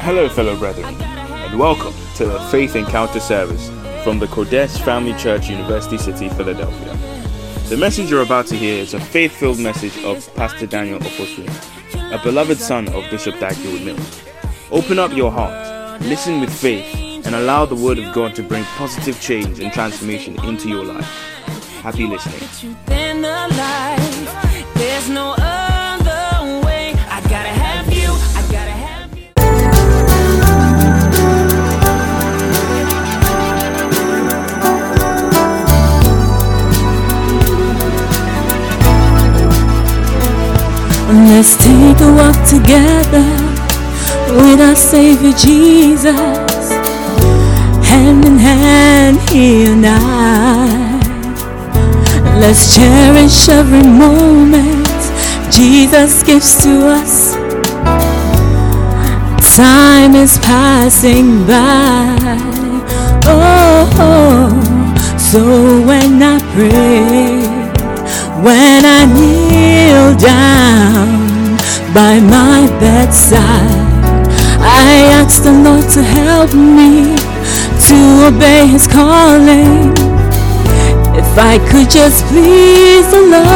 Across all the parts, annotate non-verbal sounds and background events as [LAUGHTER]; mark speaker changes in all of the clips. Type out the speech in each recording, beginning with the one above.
Speaker 1: Hello, fellow brethren, and welcome to the Faith Encounter service from the Qodesh Family Church, University City, Philadelphia. The message you're about to hear is a faith filled message of Pastor Daniel Ofoswin, a beloved son of Bishop Dag Heward-Mills. Open up your heart, listen with faith, and allow the Word of God to bring positive change and transformation into your life. Happy listening.
Speaker 2: Let's take a walk together with our Savior Jesus, hand in hand, He and I. Let's cherish every moment Jesus gives to us. Time is passing by. Oh, oh. oh. so when I pray, when I kneel down by my bedside, I ask the Lord to help me to obey His calling. If I could just please the Lord,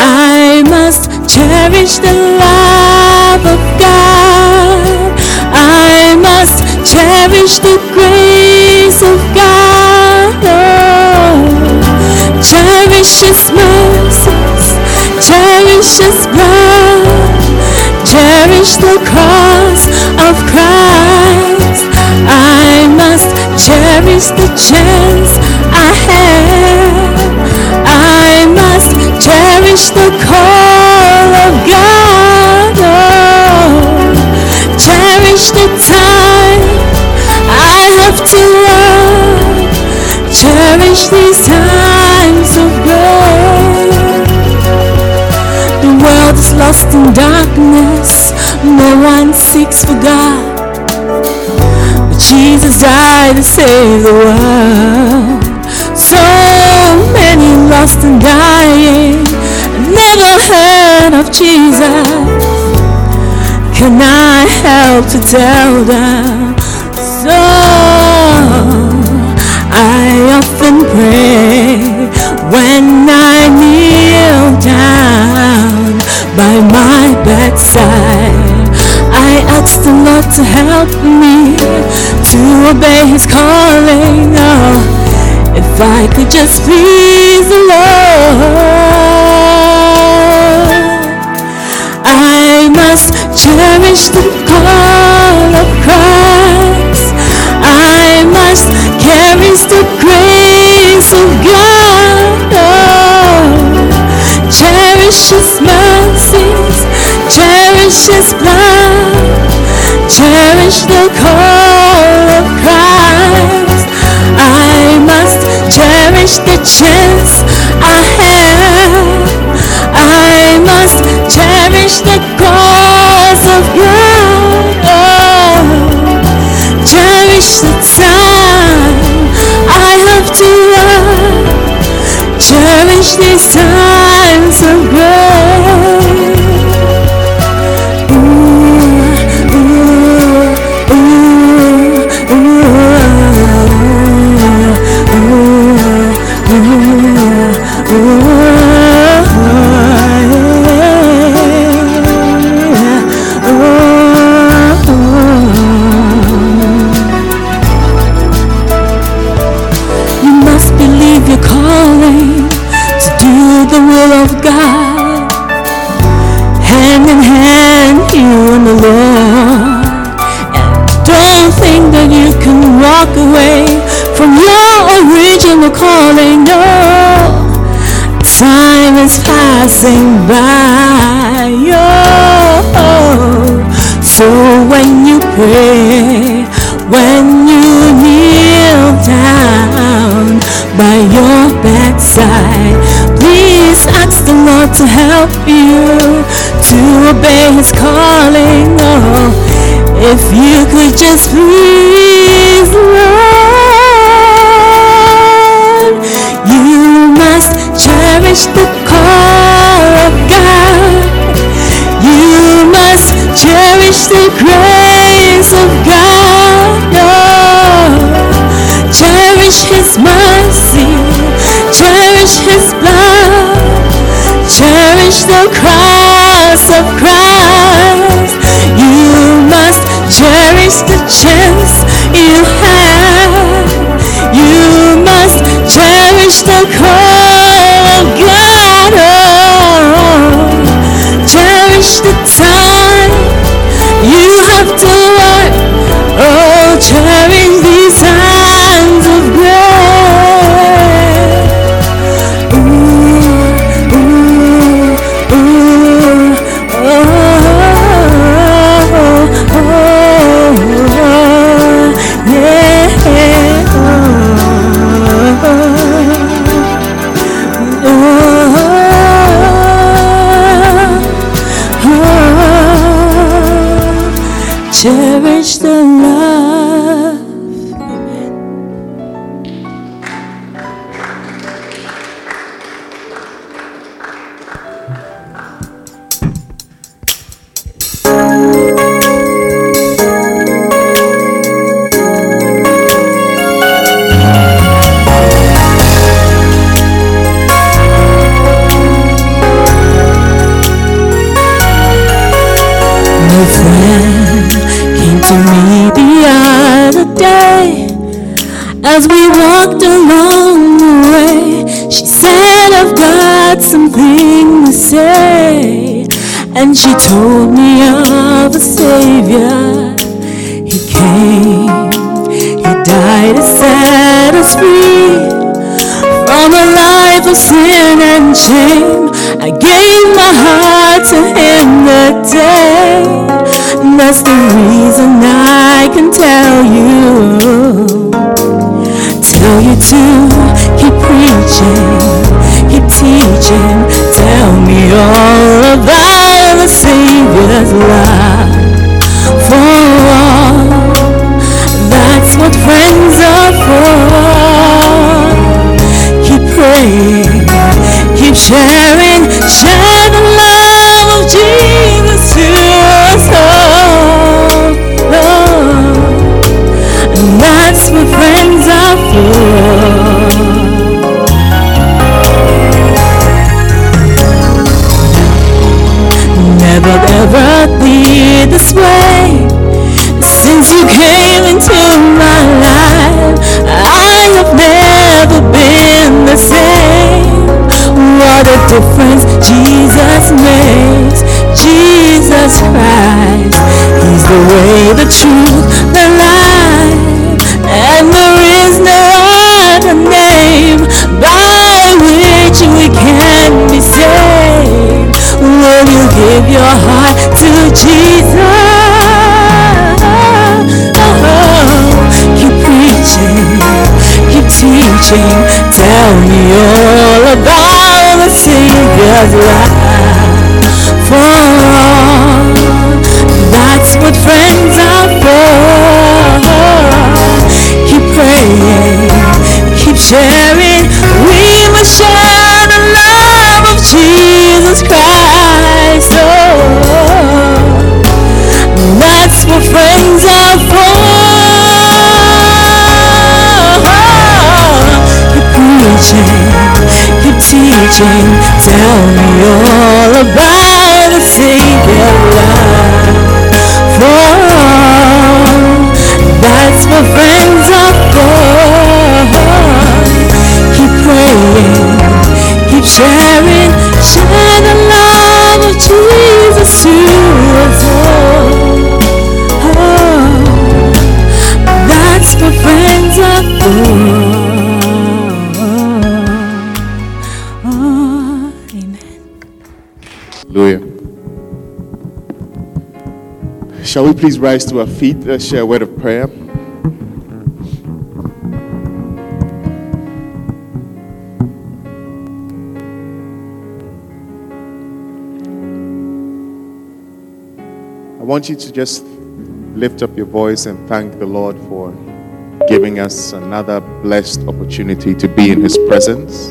Speaker 2: I must cherish the love of God. I must cherish the grace His mercies, cherish His blood, cherish the cross of Christ. I must cherish the chance I have. I must cherish the call of God. Oh, cherish the time I have to love. Cherish these times lost in darkness. No one seeks for God. But Jesus died to save the world. So many lost and dying. Never heard of Jesus. Can I help to tell them? So bedside. I ask the Lord to help me to obey His calling. Oh, if I could just please the Lord. I must cherish the call of Christ. I must cherish the grace of God. Oh, cherish His cherish blood, cherish the call of Christ. I must cherish the chance I have. I must cherish the cause of God. Oh, cherish the time I have to love. Cherish these times of God. Oh, cherish His mercy. Cherish His blood. Cherish the cross of Christ. You must cherish the that's what friends are for. Never ever be this way. Since you came into my life, I have never been the same. What a difference Jesus makes. Jesus Christ, He's the way, the truth, the life, heart to Jesus? Oh, keep preaching, keep teaching. Tell me all about the Savior's life. For all, that's what friends are for. Keep praying, keep sharing. We must share the love of Jesus Christ. Friends are for. Keep preaching, keep teaching. Tell me all about the Savior love. For that's what friends are for. Keep praying, keep sharing, share the love of Jesus to
Speaker 3: please rise to our feet? Let's share a word of prayer. I want you to just lift up your voice and thank the Lord for giving us another blessed opportunity to be in His presence.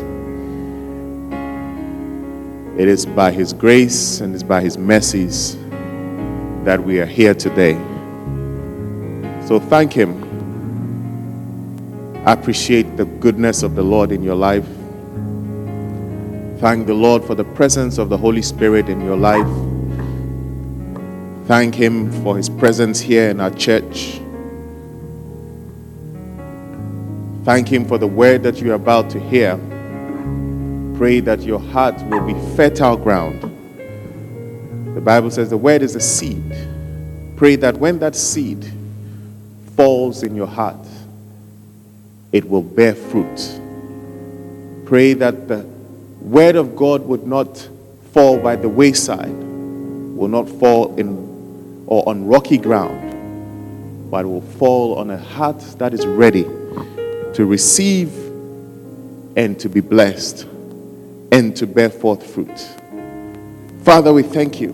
Speaker 3: It is by His grace and it's by His mercies that we are here today. So thank Him. Appreciate the goodness of the Lord in your life. Thank the Lord for the presence of the Holy Spirit in your life. Thank Him for His presence here in our church. Thank Him for the word that you're about to hear. Pray that your heart will be fertile ground. The Bible says the word is a seed. Pray that when that seed falls in your heart, it will bear fruit. Pray that the word of God would not fall by the wayside, will not fall in or on rocky ground, but will fall on a heart that is ready to receive and to be blessed and to bear forth fruit. Father, we thank you.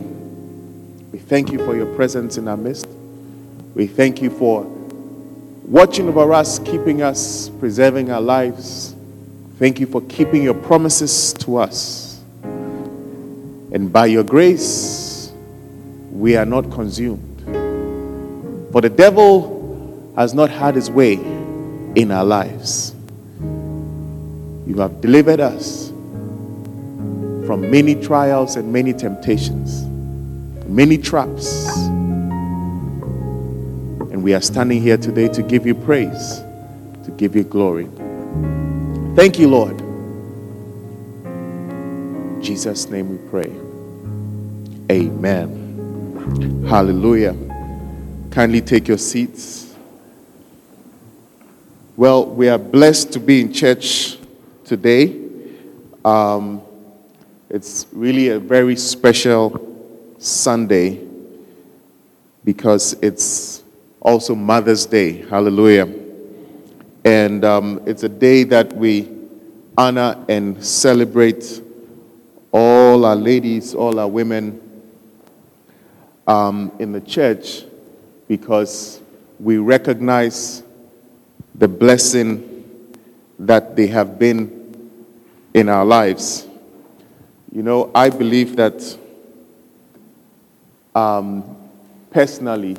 Speaker 3: We thank you for your presence in our midst. We thank you for watching over us, keeping us, preserving our lives. Thank you for keeping your promises to us. And by your grace, we are not consumed. For the devil has not had his way in our lives. You have delivered us from many trials and many temptations, many traps. And we are standing here today to give you praise, to give you glory. Thank you, Lord. In Jesus' name we pray. Amen. Hallelujah. Kindly take your seats. Well, we are blessed to be in church today. Um, it's really a very special Sunday because it's also Mother's Day. Hallelujah. And um, it's a day that we honor and celebrate all our ladies, all our women um, in the church because we recognize the blessing that they have been in our lives. You know, I believe that um, personally,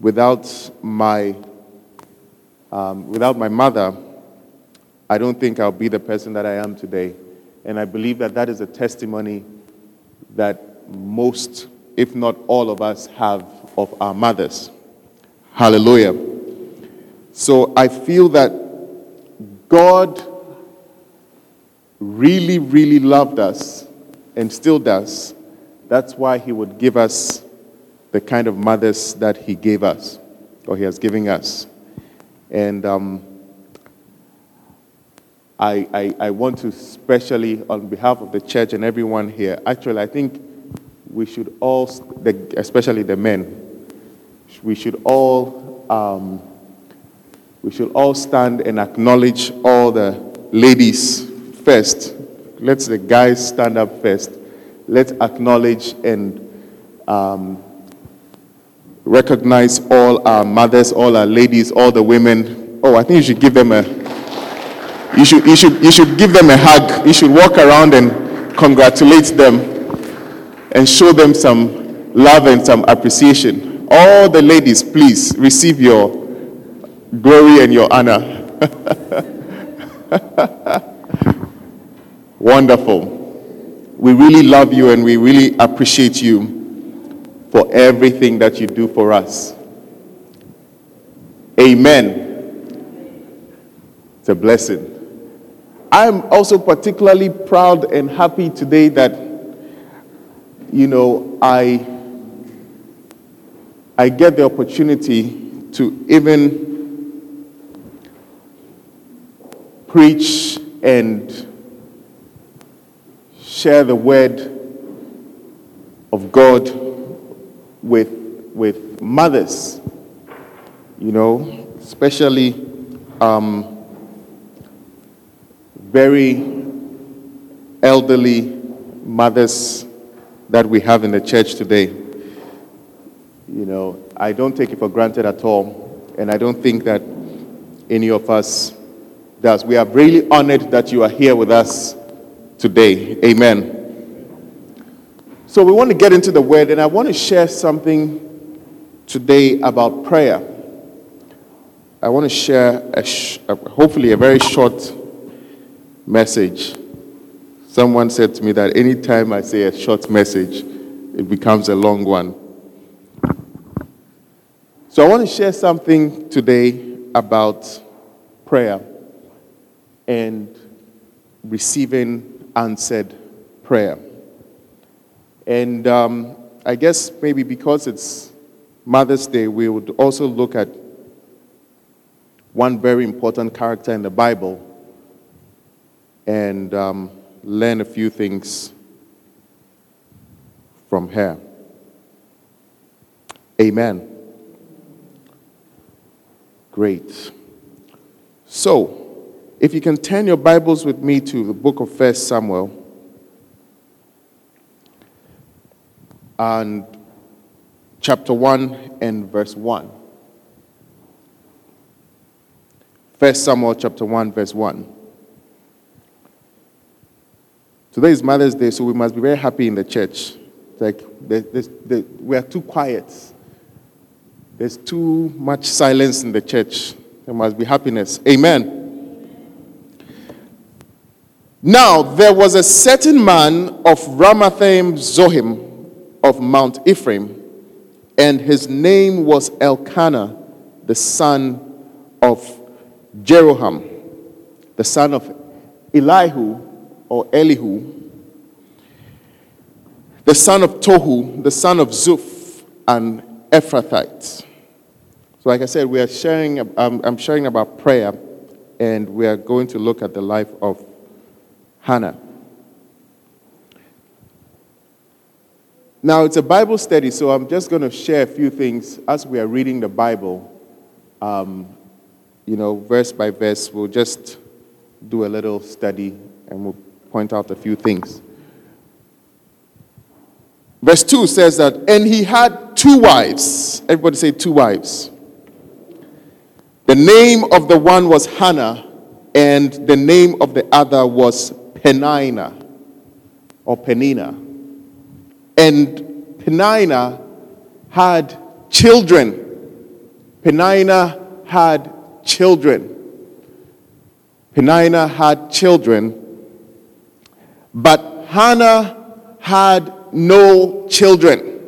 Speaker 3: without my um, without my mother, I don't think I'll be the person that I am today. And I believe that that is a testimony that most, if not all of us, have of our mothers. Hallelujah. So I feel that God really, really loved us and still does. That's why He would give us the kind of mothers that He gave us, or He has given us. And um, I, I, I want to, especially on behalf of the church and everyone here, actually, I think we should all, especially the men, we should all, um, we should all stand and acknowledge all the ladies first. Let the guys stand up first. Let's acknowledge and um, recognize all our mothers, all our ladies, all the women. Oh, I think you should give them a you should, you, should, you should give them a hug. You should walk around and congratulate them and show them some love and some appreciation. All the ladies, please receive your glory and your honor. [LAUGHS] Wonderful. We really love you and we really appreciate you for everything that you do for us. Amen. It's a blessing. I'm also particularly proud and happy today that, you know, I, I get the opportunity to even preach and share the word of God with, with mothers, you know, especially um, very elderly mothers that we have in the church today. You know, I don't take it for granted at all, and I don't think that any of us does. We are really honored that you are here with us today. Amen. So we want to get into the word, and I want to share something today about prayer. I want to share, a sh- hopefully, a very short message. Someone said to me that anytime I say a short message, it becomes a long one. So I want to share something today about prayer and receiving answered prayer. And um, I guess maybe because it's Mother's Day, we would also look at one very important character in the Bible and um, learn a few things from her. Amen. Great. So, if you can turn your Bibles with me to the book of First Samuel and chapter 1 and verse 1. First Samuel chapter 1 verse 1. Today is Mother's Day, so we must be very happy in the church. It's like we are too quiet. There's too much silence in the church. There must be happiness. Amen. Now there was a certain man of Ramathaim Zophim of Mount Ephraim, and his name was Elkanah, the son of Jeroham, the son of Elihu or Elihu, the son of Tohu, the son of Zuph, and Ephrathite. So, like I said, we are sharing. Um, I'm sharing about prayer, and we are going to look at the life of Hannah. Now, it's a Bible study, so I'm just going to share a few things as we are reading the Bible. Um, you know, verse by verse, we'll just do a little study and we'll point out a few things. Verse 2 says that, and he had two wives. Everybody say two wives. The name of the one was Hannah, and the name of the other was Peninnah or Peninnah. And Peninnah had children. Peninnah had children. Peninnah had children, but Hannah had no children.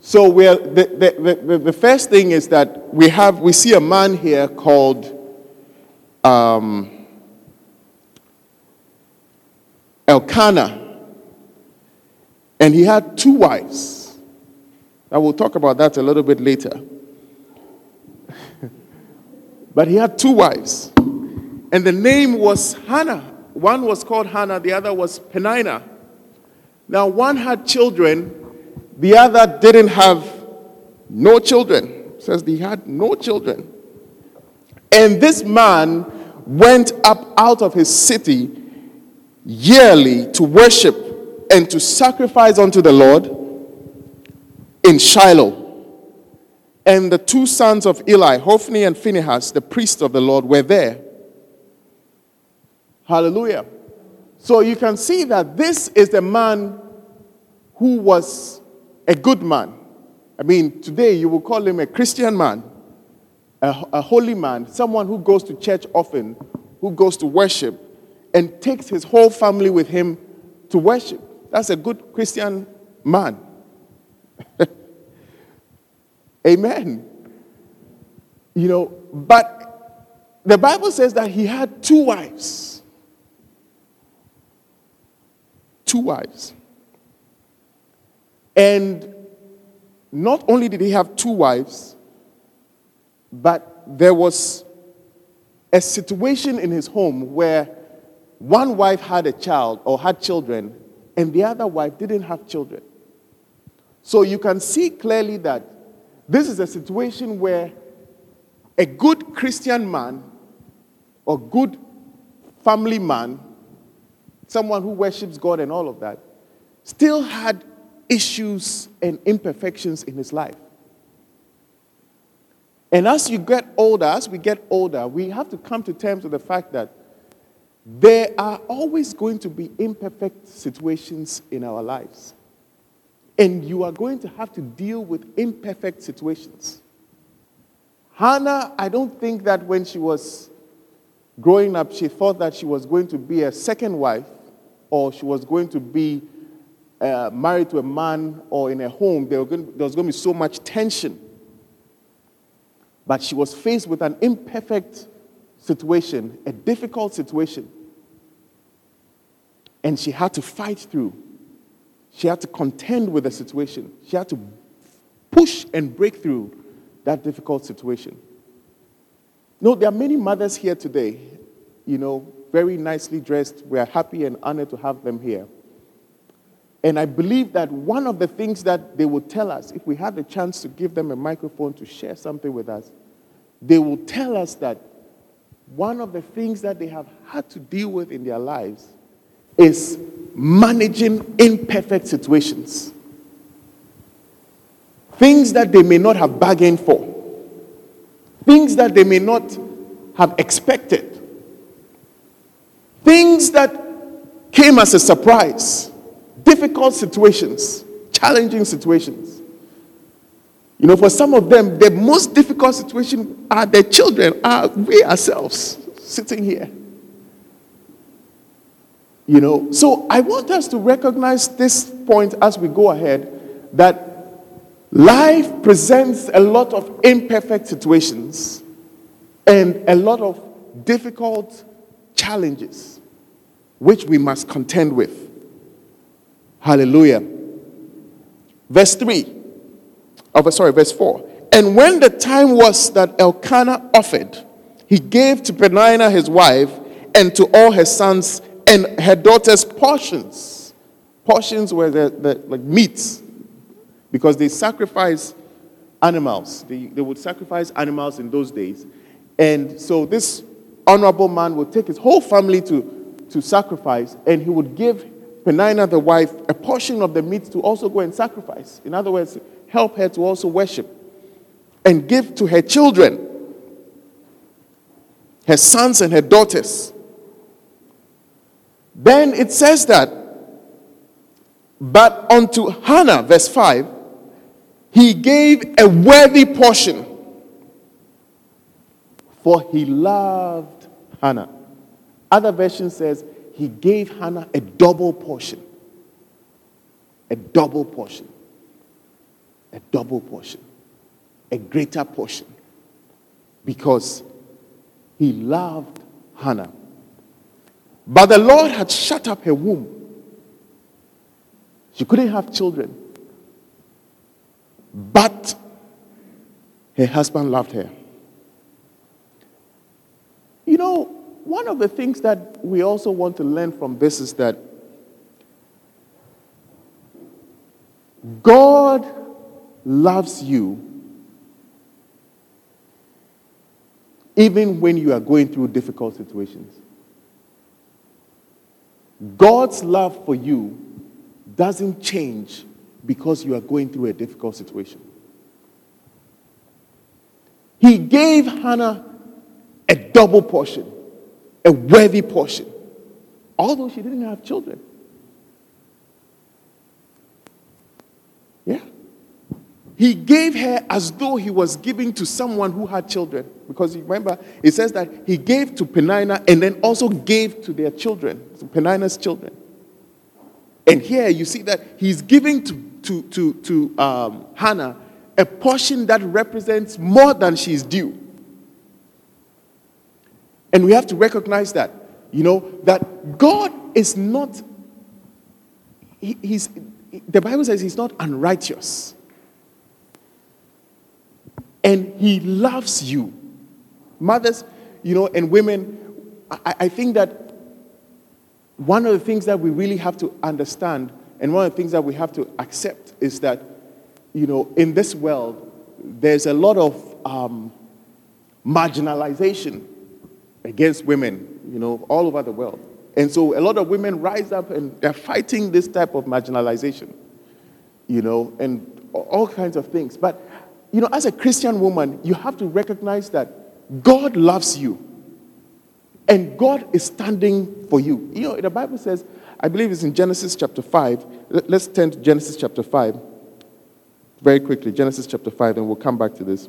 Speaker 3: So the, the, the, the first thing is that we have we see a man here called um, Elkanah, and he had two wives. I will talk about that a little bit later. [LAUGHS] but he had two wives, and the name was Hannah. One was called Hannah, the other was Peninnah. Now, one had children, the other didn't have no children. It says he had no children. And this man went up out of his city yearly to worship and to sacrifice unto the Lord in Shiloh. And the two sons of Eli, Hophni and Phinehas, the priests of the Lord, were there. Hallelujah. So you can see that this is the man who was a good man. I mean, today you will call him a Christian man, a, a holy man, someone who goes to church often, who goes to worship, and takes his whole family with him to worship. That's a good Christian man. [LAUGHS] Amen. You know, but the Bible says that he had two wives. Two wives. And not only did he have two wives, but there was a situation in his home where one wife had a child or had children, and the other wife didn't have children. So you can see clearly that this is a situation where a good Christian man or good family man, someone who worships God and all of that, still had issues and imperfections in his life. And as you get older, as we get older, we have to come to terms with the fact that there are always going to be imperfect situations in our lives. And you are going to have to deal with imperfect situations. Hannah, I don't think that when she was growing up, she thought that she was going to be a second wife or she was going to be uh, married to a man or in a home. There, there was going to be so much tension. But she was faced with an imperfect situation, a difficult situation. And she had to fight through. She had to contend with the situation. She had to push and break through that difficult situation. No, there are many mothers here today, you know, very nicely dressed. We are happy and honored to have them here. And I believe that one of the things that they will tell us, if we have the chance to give them a microphone to share something with us, they will tell us that one of the things that they have had to deal with in their lives is managing imperfect situations. Things that they may not have bargained for, things that they may not have expected, things that came as a surprise, difficult situations, challenging situations. You know, for some of them, the most difficult situation are their children, are we ourselves sitting here. You know, so I want us to recognize this point as we go ahead that life presents a lot of imperfect situations and a lot of difficult challenges which we must contend with. Hallelujah. Verse 3. Oh, sorry, verse 4. And when the time was that Elkanah offered, he gave to Peninnah his wife and to all her sons and her daughters portions. Portions were the, the like meats because they sacrifice animals. They, they would sacrifice animals in those days. And so this honorable man would take his whole family to, to sacrifice and he would give Peninnah, the wife, a portion of the meat to also go and sacrifice. In other words, help her to also worship and give to her children, her sons and her daughters. Then it says that, but unto Hannah, verse 5, he gave a worthy portion, for he loved Hannah. Other version says he gave Hannah a double portion. A double portion. A double portion. A greater portion. Because he loved Hannah. But the Lord had shut up her womb. She couldn't have children. But her husband loved her. You know, one of the things that we also want to learn from this is that God loves you even when you are going through difficult situations. God's love for you doesn't change because you are going through a difficult situation. He gave Hannah a double portion, a worthy portion, although she didn't have children. Yeah. He gave her as though he was giving to someone who had children. Because remember, it says that he gave to Peninnah and then also gave to their children, to Peninnah's children. And here you see that he's giving to, to, to, to um, Hannah a portion that represents more than she's due. And we have to recognize that, you know, that God is not, he, he's, the Bible says he's not unrighteous. And he loves you. Mothers, you know, and women, I, I think that one of the things that we really have to understand and one of the things that we have to accept is that, you know, in this world, there's a lot of um, marginalization against women, you know, all over the world. And so a lot of women rise up and they're fighting this type of marginalization, you know, and all kinds of things. But, you know, as a Christian woman, you have to recognize that God loves you. And God is standing for you. You know, the Bible says, I believe it's in Genesis chapter 5. Let- Let's turn to Genesis chapter 5 very quickly. Genesis chapter 5, and we'll come back to this.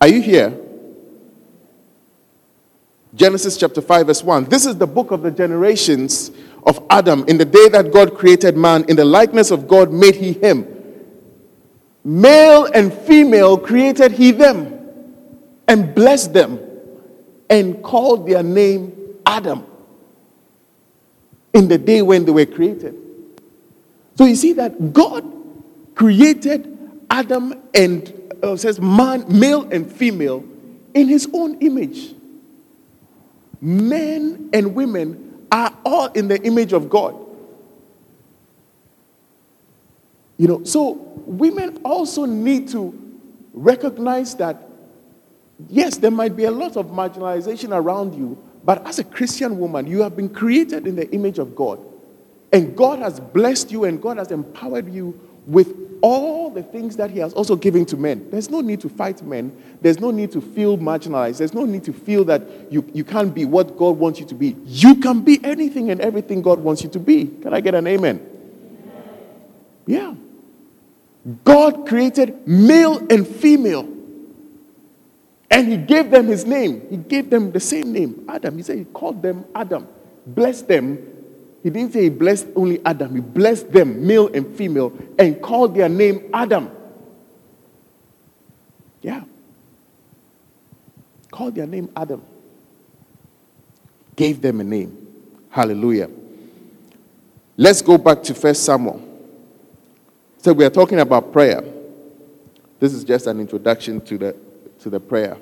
Speaker 3: Are you here? Genesis chapter 5, verse 1. This is the book of the generations of Adam. In the day that God created man, in the likeness of God made he him. Male and female created he them, and blessed them, and called their name Adam. In the day when they were created. So you see that God created Adam and uh, says man, male and female, in his own image men and women are all in the image of God. You know, so women also need to recognize that, yes, there might be a lot of marginalization around you, but as a Christian woman, you have been created in the image of God. And God has blessed you and God has empowered you with all the things that He has also given to men. There's no need to fight men. There's no need to feel marginalized. There's no need to feel that you, you can't be what God wants you to be. You can be anything and everything God wants you to be. Can I get an amen? Yeah. God created male and female. And He gave them His name. He gave them the same name, Adam. He said He called them Adam, blessed them. He didn't say He blessed only Adam, He blessed them, male and female, and called their name Adam. Yeah. Called their name Adam. Gave them a name. Hallelujah. Let's go back to First Samuel. So we are talking about prayer. This is just an introduction to the, to the prayer.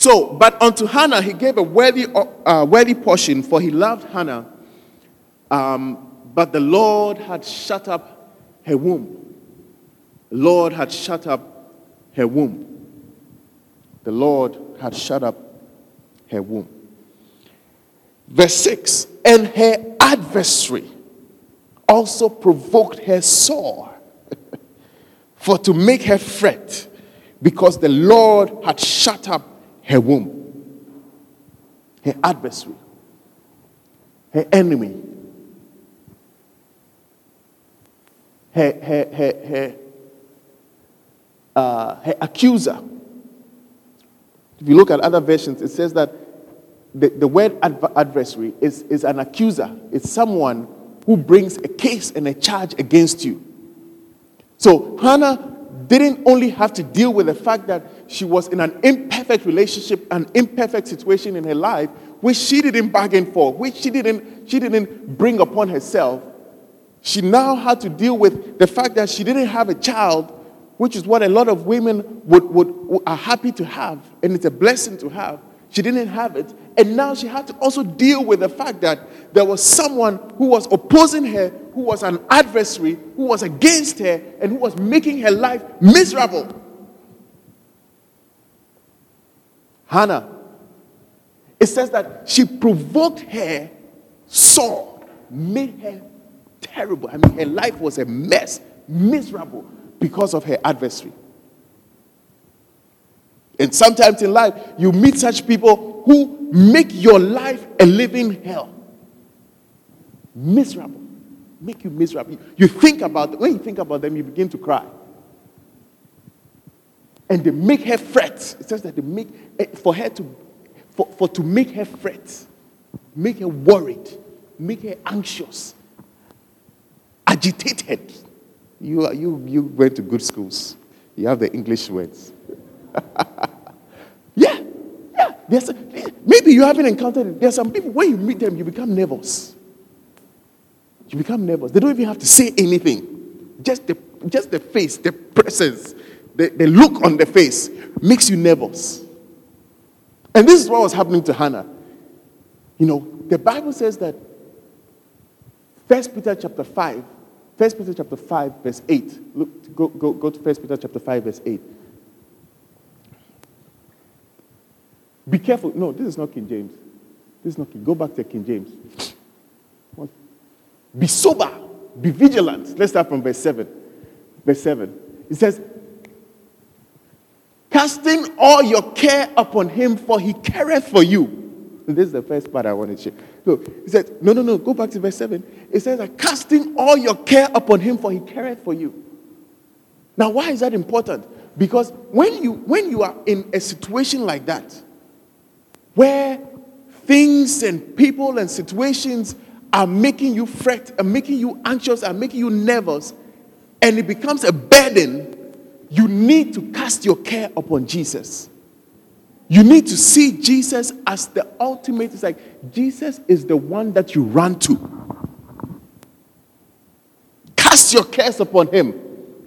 Speaker 3: So, but unto Hannah he gave a worthy, uh, worthy portion, for he loved Hannah. Um, but the Lord had shut up her womb. The Lord had shut up her womb. The Lord had shut up her womb. Verse 6 And her adversary also provoked her sore [LAUGHS] for to make her fret because the Lord had shut up her womb. Her adversary, her enemy, her, her, her, her, uh, her accuser. If you look at other versions, it says that the, the word adv- adversary is, is an accuser, it's someone who brings a case and a charge against you. So Hannah didn't only have to deal with the fact that she was in an imperfect relationship, an imperfect situation in her life, which she didn't bargain for, which she didn't, she didn't bring upon herself. She now had to deal with the fact that she didn't have a child, which is what a lot of women would, would, are happy to have, and it's a blessing to have. She didn't have it. And now she had to also deal with the fact that there was someone who was opposing her, who was an adversary, who was against her, and who was making her life miserable. Hannah, it says that she provoked her sore, made her terrible. I mean, her life was a mess, miserable because of her adversary. And sometimes in life, you meet such people who make your life a living hell. Miserable. Make you miserable. You think about when you think about them, you begin to cry. And they make her fret. It says that they make eh, for her to for, for to make her fret, make her worried, make her anxious, agitated. You, are, you, you went to good schools. You have the English words. [LAUGHS] yeah, yeah. There's maybe you haven't encountered it. There's some people, when you meet them, you become nervous. You become nervous. They don't even have to say anything. Just the, just the face, the presence, the, the look on the face makes you nervous. And this is what was happening to Hannah. You know, the Bible says that First Peter chapter 5, First Peter chapter 5, verse 8. Look, go, go, go to First Peter chapter 5, verse 8. Be careful. No, this is not King James. This is not King. Go back to King James. Be sober. Be vigilant. Let's start from verse 7. Verse 7. It says, casting all your care upon him, for he careth for you. This is the first part I want to share. So he said, No, no, no, go back to verse 7. It says that casting all your care upon him, for he careth for you. Now, why is that important? Because when you when you are in a situation like that, where things and people and situations are making you fret, are making you anxious, are making you nervous, and it becomes a burden, you need to cast your care upon Jesus. You need to see Jesus as the ultimate. It's like Jesus is the one that you run to. Cast your cares upon him.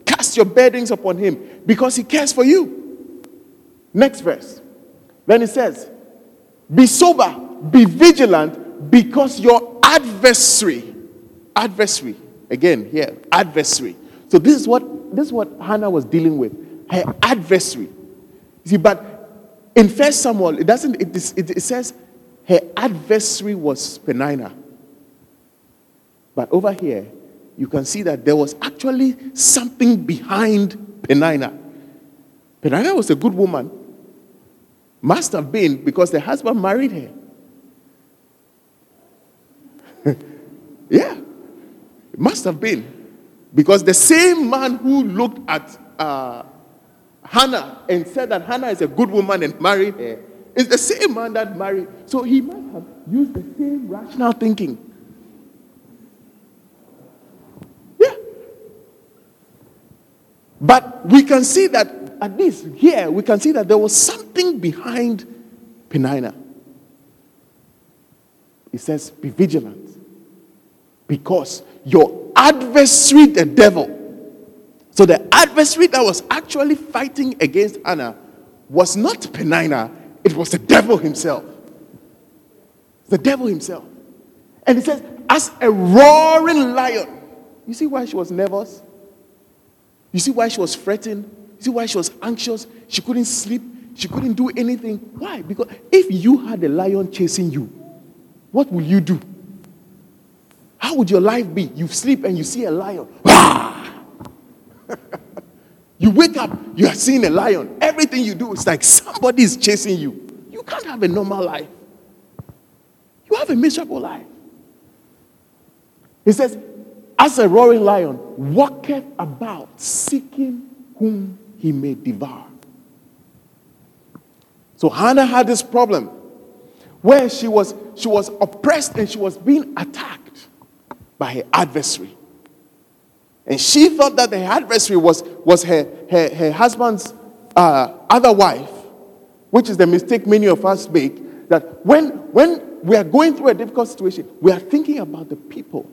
Speaker 3: Cast your burdens upon him because he cares for you. Next verse. Then it says, Be sober, be vigilant, because your adversary, adversary, again here, adversary. So this is what this is what Hannah was dealing with. Her adversary. You see, but in First Samuel, it doesn't. It, is- it, it says her adversary was Peninnah. But over here, you can see that there was actually something behind Peninnah. Peninnah was a good woman. Must have been because the husband married her. [LAUGHS] yeah, it must have been because the same man who looked at uh, Hannah and said that Hannah is a good woman and married her is the same man that married. So he must have used the same rational thinking. Yeah. But we can see that, at least here, we can see that there was something behind Peninnah. It says, Be vigilant because your adversary, the devil, so the adversary that was actually fighting against Hannah was not Peninnah, it was the devil himself. The devil himself. And it says, as a roaring lion. You see why she was nervous? You see why she was fretting? You see why she was anxious? She couldn't sleep. She couldn't do anything. Why? Because if you had a lion chasing you, what will you do? How would your life be? You sleep and you see a lion. [LAUGHS] you wake up, you are seeing a lion. Everything you do is like somebody is chasing you. You can't have a normal life. You have a miserable life. He says, as a roaring lion, walketh about seeking whom he may devour. So Hannah had this problem where she was, she was oppressed and she was being attacked by her adversary. And she thought that the adversary was, was her, her, her husband's uh, other wife, which is the mistake many of us make. That when, when we are going through a difficult situation, we are thinking about the people.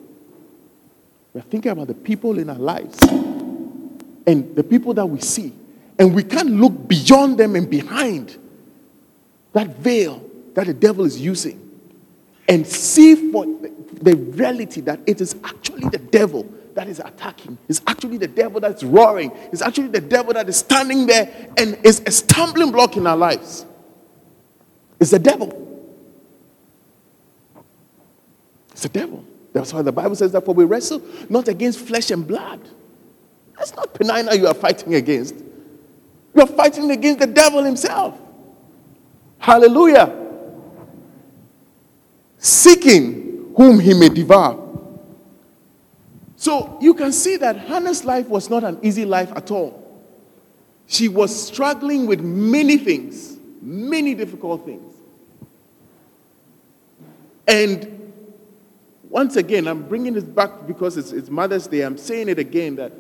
Speaker 3: We are thinking about the people in our lives and the people that we see. And we can't look beyond them and behind that veil that the devil is using and see for the- reality that it is actually the devil that is attacking. It's actually the devil that's roaring. It's actually the devil that is standing there and is a stumbling block in our lives. It's the devil. It's the devil. That's why the Bible says that for we wrestle not against flesh and blood. That's not Peninnah you are fighting against. You are fighting against the devil himself. Hallelujah. Seeking whom he may devour. So you can see that Hannah's life was not an easy life at all. She was struggling with many things, many difficult things. And once again, I'm bringing this back because it's, it's Mother's Day. I'm saying it again that,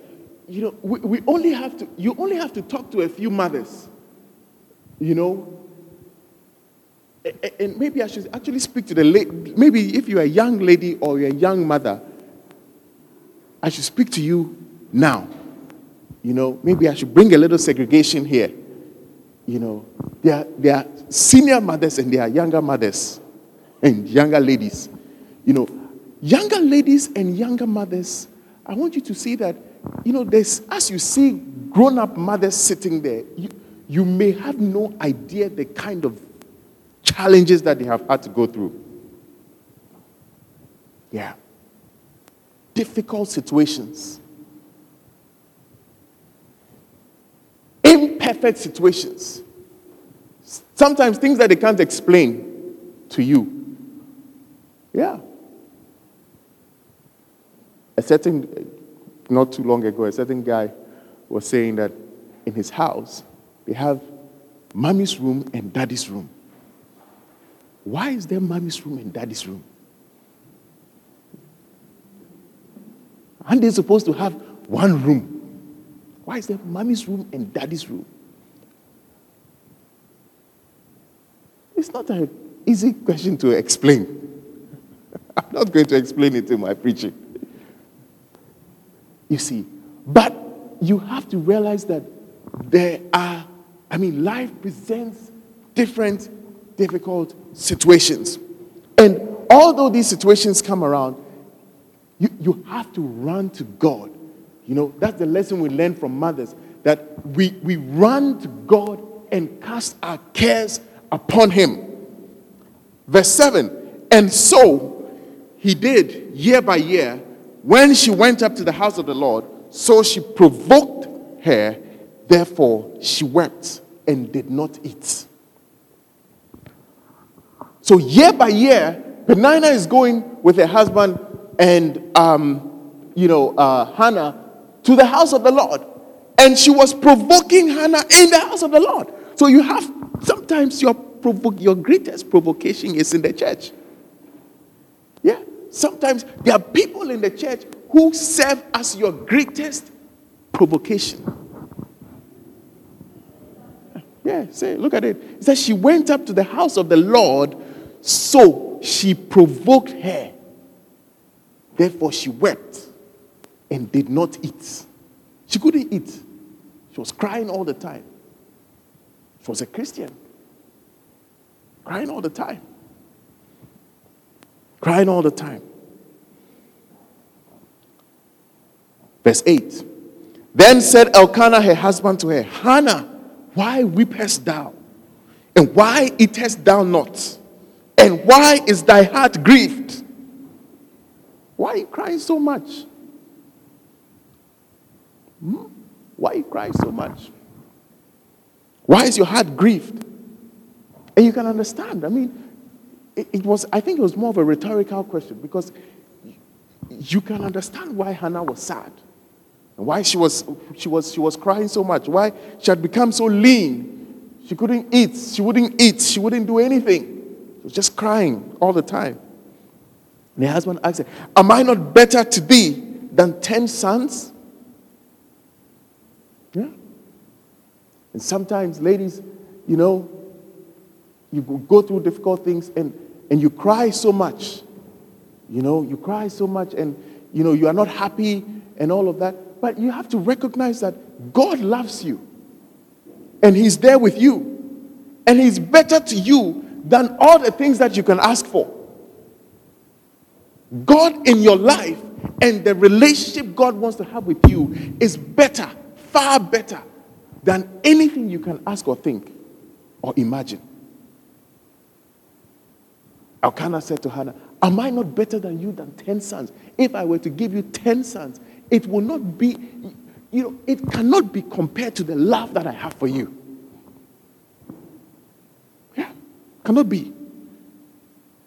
Speaker 3: you know, we, we only have to, you only have to talk to a few mothers, you know. And maybe I should actually speak to the. Maybe if you're a young lady or you're a young mother, I should speak to you now. You know, maybe I should bring a little segregation here. You know, there are, there are senior mothers and there are younger mothers and younger ladies. You know, younger ladies and younger mothers, I want you to see that, you know, there's, as you see grown up mothers sitting there, you, you may have no idea the kind of challenges that they have had to go through. Yeah difficult situations, imperfect situations. Sometimes things that they can't explain to you. Yeah. A certain, not too long ago, a certain guy was saying that in his house, they have mommy's room and daddy's room. Why is there mommy's room and daddy's room? Aren't they supposed to have one room? Why is there mommy's room and daddy's room? It's not an easy question to explain. [LAUGHS] I'm not going to explain it in my preaching. You see, but you have to realize that there are, I mean, life presents different difficult situations. And although these situations come around, you, you have to run to God. You know, that's the lesson we learn from mothers that we, we run to God and cast our cares upon Him. Verse 7 And so he did year by year when she went up to the house of the Lord, so she provoked her, therefore she wept and did not eat. So year by year, Peninnah is going with her husband and, um, you know, uh, Hannah to the house of the Lord. And she was provoking Hannah in the house of the Lord. So you have, sometimes your, provo- your greatest provocation is in the church. Yeah. Sometimes there are people in the church who serve as your greatest provocation. Yeah, say, look at it. It says she went up to the house of the Lord, so she provoked her. Therefore, she wept and did not eat. She couldn't eat. She was crying all the time. She was a Christian. Crying all the time. Crying all the time. Verse 8. Then said Elkanah, her husband, to her, Hannah, why weepest thou? And why eatest thou not? And why is thy heart grieved? Why are you crying so much? Hmm? Why are you crying so much? Why is your heart grieved? And you can understand. I mean, it, it was, I think it was more of a rhetorical question because you can understand why Hannah was sad and why she was, she, was, she was crying so much, why she had become so lean. She couldn't eat, she wouldn't eat, she wouldn't do anything. Was just crying all the time. And her husband asked her, Am I not better to thee than ten sons? Yeah. And sometimes, ladies, you know, you go through difficult things and, and you cry so much. You know, you cry so much and, you know, you are not happy and all of that. But you have to recognize that God loves you and He's there with you. And He's better to you than all the things that you can ask for. God in your life and the relationship God wants to have with you is better, far better than anything you can ask or think or imagine. Elkanah said to Hannah, Am I not better than you than 10 sons? If I were to give you 10 sons, it will not be, you know, it cannot be compared to the love that I have for you. Yeah, cannot be.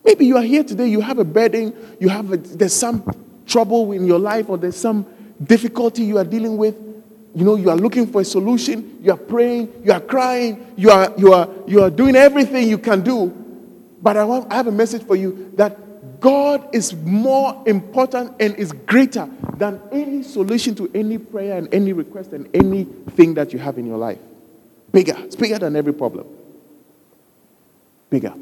Speaker 3: Maybe you are here today, you have a burden, you have a, there's some trouble in your life, or there's some difficulty you are dealing with. You know, you are looking for a solution, you are praying, you are crying, you are, you are, you are doing everything you can do. But I, want, I have a message for you that God is more important and is greater than any solution to any prayer and any request and anything that you have in your life. Bigger. It's bigger than every problem. Bigger.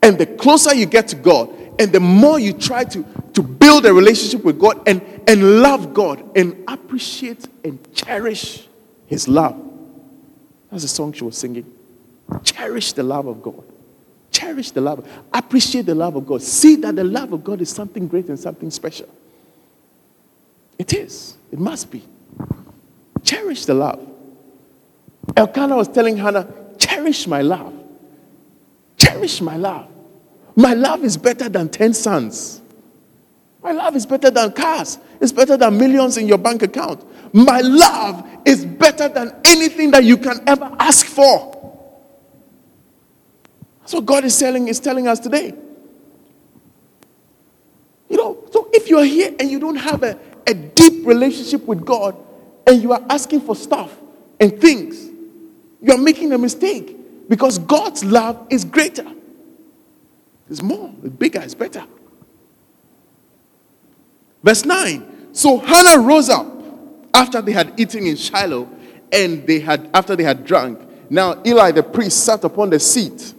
Speaker 3: And the closer you get to God, and the more you try to, to build a relationship with God and, and love God and appreciate and cherish His love. That's the song she was singing. Cherish the love of God. Cherish the love. Appreciate the love of God. See that the love of God is something great and something special. It is. It must be. Cherish the love. Elkanah was telling Hannah, cherish my love. Cherish my love. My love is better than 10 sons. My love is better than cars. It's better than millions in your bank account. My love is better than anything that you can ever ask for. That's what God is telling, is telling us today. You know, so if you're here and you don't have a, a deep relationship with God and you are asking for stuff and things, you are making a mistake because God's love is greater. It's more, it's bigger, it's better. Verse 9. So Hannah rose up after they had eaten in Shiloh and they had after they had drunk. Now Eli the priest sat upon the seat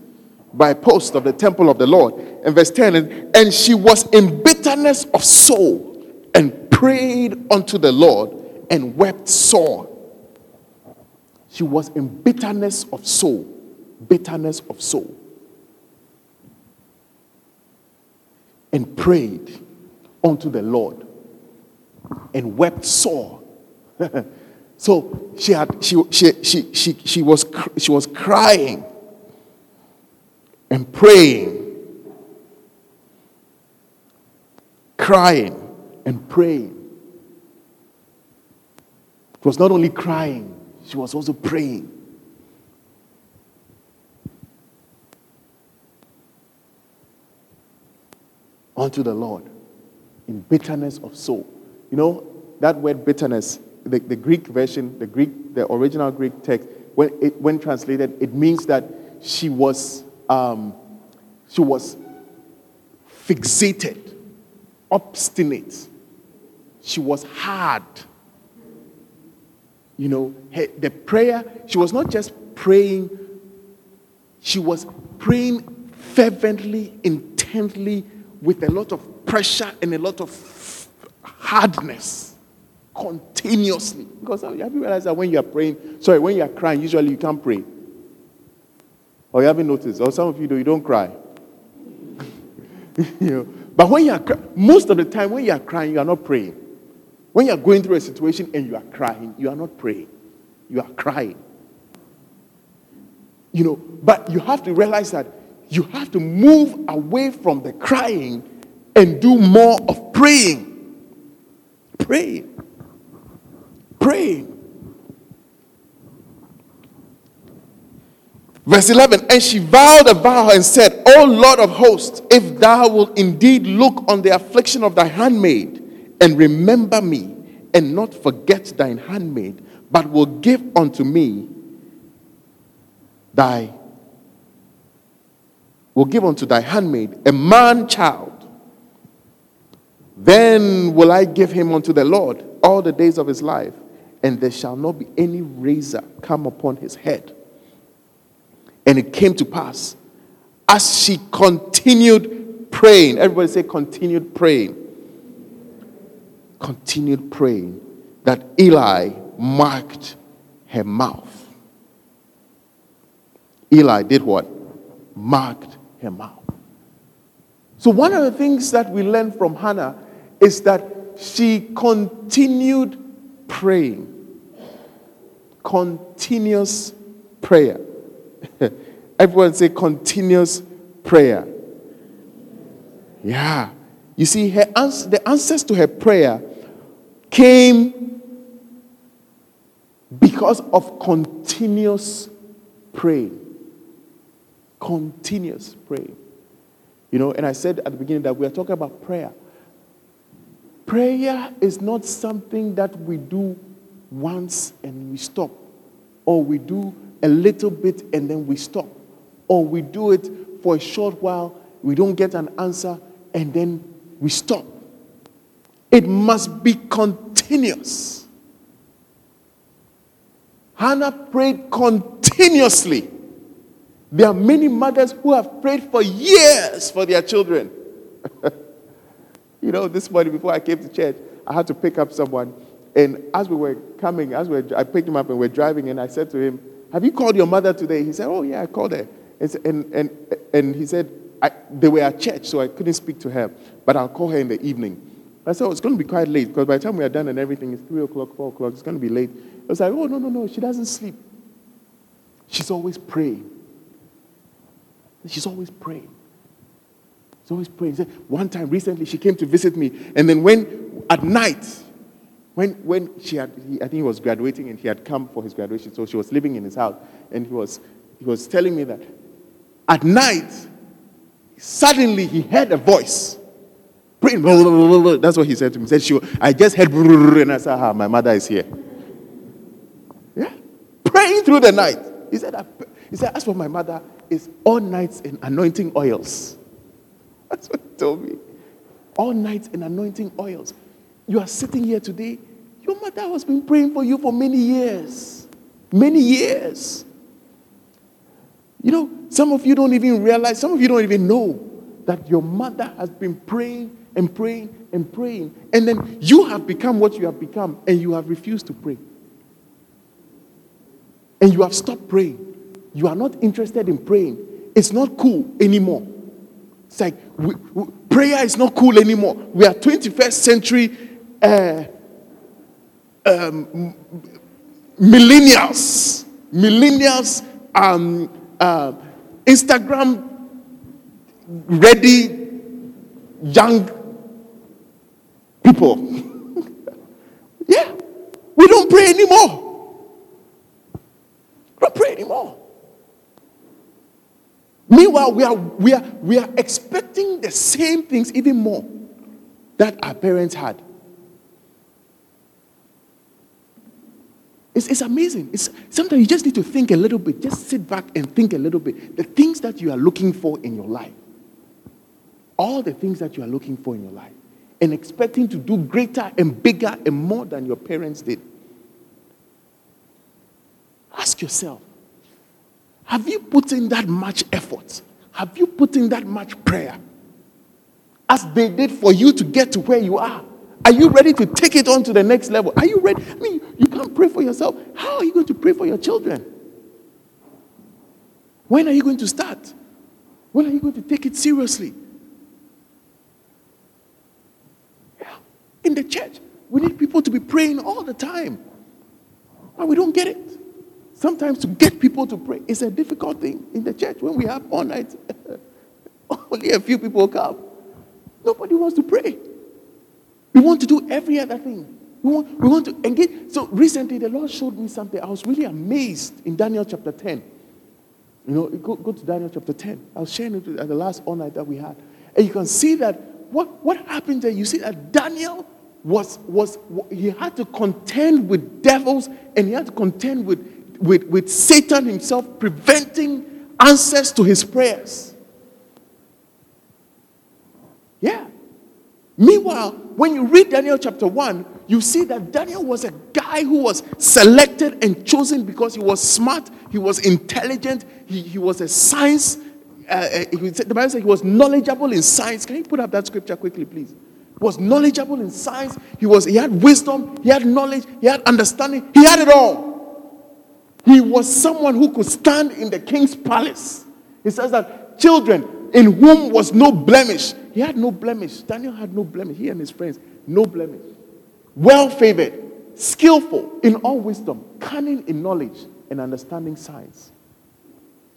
Speaker 3: by post of the temple of the Lord. And verse 10, and, and she was in bitterness of soul and prayed unto the Lord and wept sore. She was in bitterness of soul. Bitterness of soul. And prayed unto the Lord and wept sore. [LAUGHS] so she had she she she she, she was she was crying and praying crying and praying it was not only crying she was also praying unto the lord in bitterness of soul. You know that word bitterness the, the greek version the greek the original greek text when it when translated it means that she was um, she was fixated obstinate. She was hard. You know her, the prayer she was not just praying she was praying fervently intently with a lot of pressure and a lot of hardness continuously. Because have you realized that when you are praying sorry when you are crying usually you can't pray? Or you haven't noticed? Or some of you do you don't cry. [LAUGHS] You know, but when you are most of the time when you are crying you are not praying. When you are going through a situation and you are crying you are not praying. You are crying. You know but you have to realize that you have to move away from the crying and do more of praying. Praying. Praying. Verse 11, and she vowed a vow and said, O Lord of hosts, if thou wilt indeed look on the affliction of thy handmaid and remember me and not forget thine handmaid, but will give unto me thy will give unto thy handmaid a man child, then will I give him unto the Lord all the days of his life, and there shall not be any razor come upon his head. And it came to pass as she continued praying. Everybody say, continued praying. Continued praying that Eli marked her mouth. Eli did what? Marked her mouth. So, one of the things that we learn from Hannah is that she continued praying. Continuous prayer. [LAUGHS] Everyone say continuous prayer. Yeah. You see, her ans- the answers to her prayer came because of continuous praying. Continuous praying. You know, and I said at the beginning that we are talking about prayer. Prayer is not something that we do once and we stop, or we do a little bit and then we stop, or we do it for a short while, we don't get an answer, and then we stop. It must be continuous. Hannah prayed continuously. There are many mothers who have prayed for years for their children. [LAUGHS] you know, this morning before I came to church, I had to pick up someone. And as we were coming, as we were, I picked him up and we're driving, and I said to him, Have you called your mother today? He said, Oh, yeah, I called her. And, and, and, he said, They were at church, so I couldn't speak to her, but I'll call her in the evening. I said, oh, it's going to be quite late because by the time we are done and everything, it's 3 o'clock, 4 o'clock, it's going to be late. I was like, oh, no, no, no, she doesn't sleep. She's always praying. She's always praying. He's always praying. One time recently, she came to visit me. And then when, at night, when, when she had, he, I think he was graduating and he had come for his graduation, so she was living in his house. And he was, he was telling me that at night, suddenly he heard a voice. Praying. blah, blah, blah. That's what he said to me. He said, she, I just heard, and I said, ah, my mother is here. Yeah. Praying through the night. He said, I, he said, as for my mother, it's all nights in anointing oils. That's what he told me. All nights in anointing oils. You are sitting here today. Your mother has been praying for you for many years. Many years. You know, some of you don't even realize, some of you don't even know that your mother has been praying and praying and praying. And then you have become what you have become, and you have refused to pray. And you have stopped praying. You are not interested in praying. It's not cool anymore. It's like we, we- prayer is not cool anymore. We are 21st century uh, um, millennials. Millennials, um, uh, Instagram ready young people. [LAUGHS] yeah, we don't pray anymore. We don't pray anymore. Meanwhile, we are, we, are, we are expecting the same things, even more, that our parents had. It's, it's amazing. It's, sometimes you just need to think a little bit. Just sit back and think a little bit. The things that you are looking for in your life. All the things that you are looking for in your life. And expecting to do greater and bigger and more than your parents did. Ask yourself have you put in that much effort? Have you put in that much prayer? As they did for you to get to where you are. Are you ready to take it on to the next level? Are you ready? I mean, you can't pray for yourself. How are you going to pray for your children? When are you going to start? When are you going to take it seriously? Yeah. In the church, we need people to be praying all the time. And we don't get it. Sometimes to get people to pray is a difficult thing in the church when we have all night. [LAUGHS] Only a few people come. Nobody wants to pray. We want to do every other thing. We want, we want to engage. So recently, the Lord showed me something. I was really amazed in Daniel chapter 10. You know, go, go to Daniel chapter 10. I was sharing it at the last all night that we had. And you can see that what, what happened there, you see that Daniel was, was, he had to contend with devils and he had to contend with, with, with Satan himself, preventing answers to his prayers. Yeah. Meanwhile, when you read Daniel chapter 1, you see that Daniel was a guy who was selected and chosen because he was smart, he was intelligent, he, he was a science. Uh, uh, he the Bible says he was knowledgeable in science. Can you put up that scripture quickly, please? He was knowledgeable in science. He was. He had wisdom. He had knowledge. He had understanding. He had it all. He was someone who could stand in the king's palace. He says that children in whom was no blemish. He had no blemish. Daniel had no blemish. He and his friends, no blemish. Well favored, skillful in all wisdom, cunning in knowledge, and understanding science.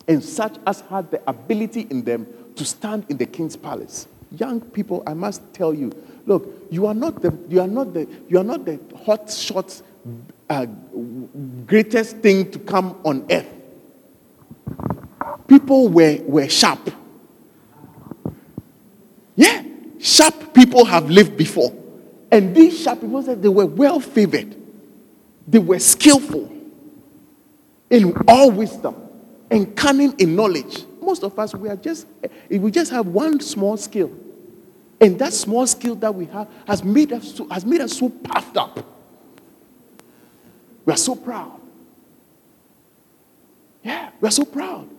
Speaker 3: And such as had the ability in them to stand in the king's palace. Young people, I must tell you, look, you are not the you are not the you are not the hot shot uh, greatest thing to come on earth. People were, were sharp. Yeah, sharp people have lived before. And these sharp people said they were well favored, they were skillful in all wisdom and cunning in knowledge. Most of us, we are just, we just have one small skill. And that small skill that we have has made us has made us so puffed up. We are so proud. Yeah, we are so proud.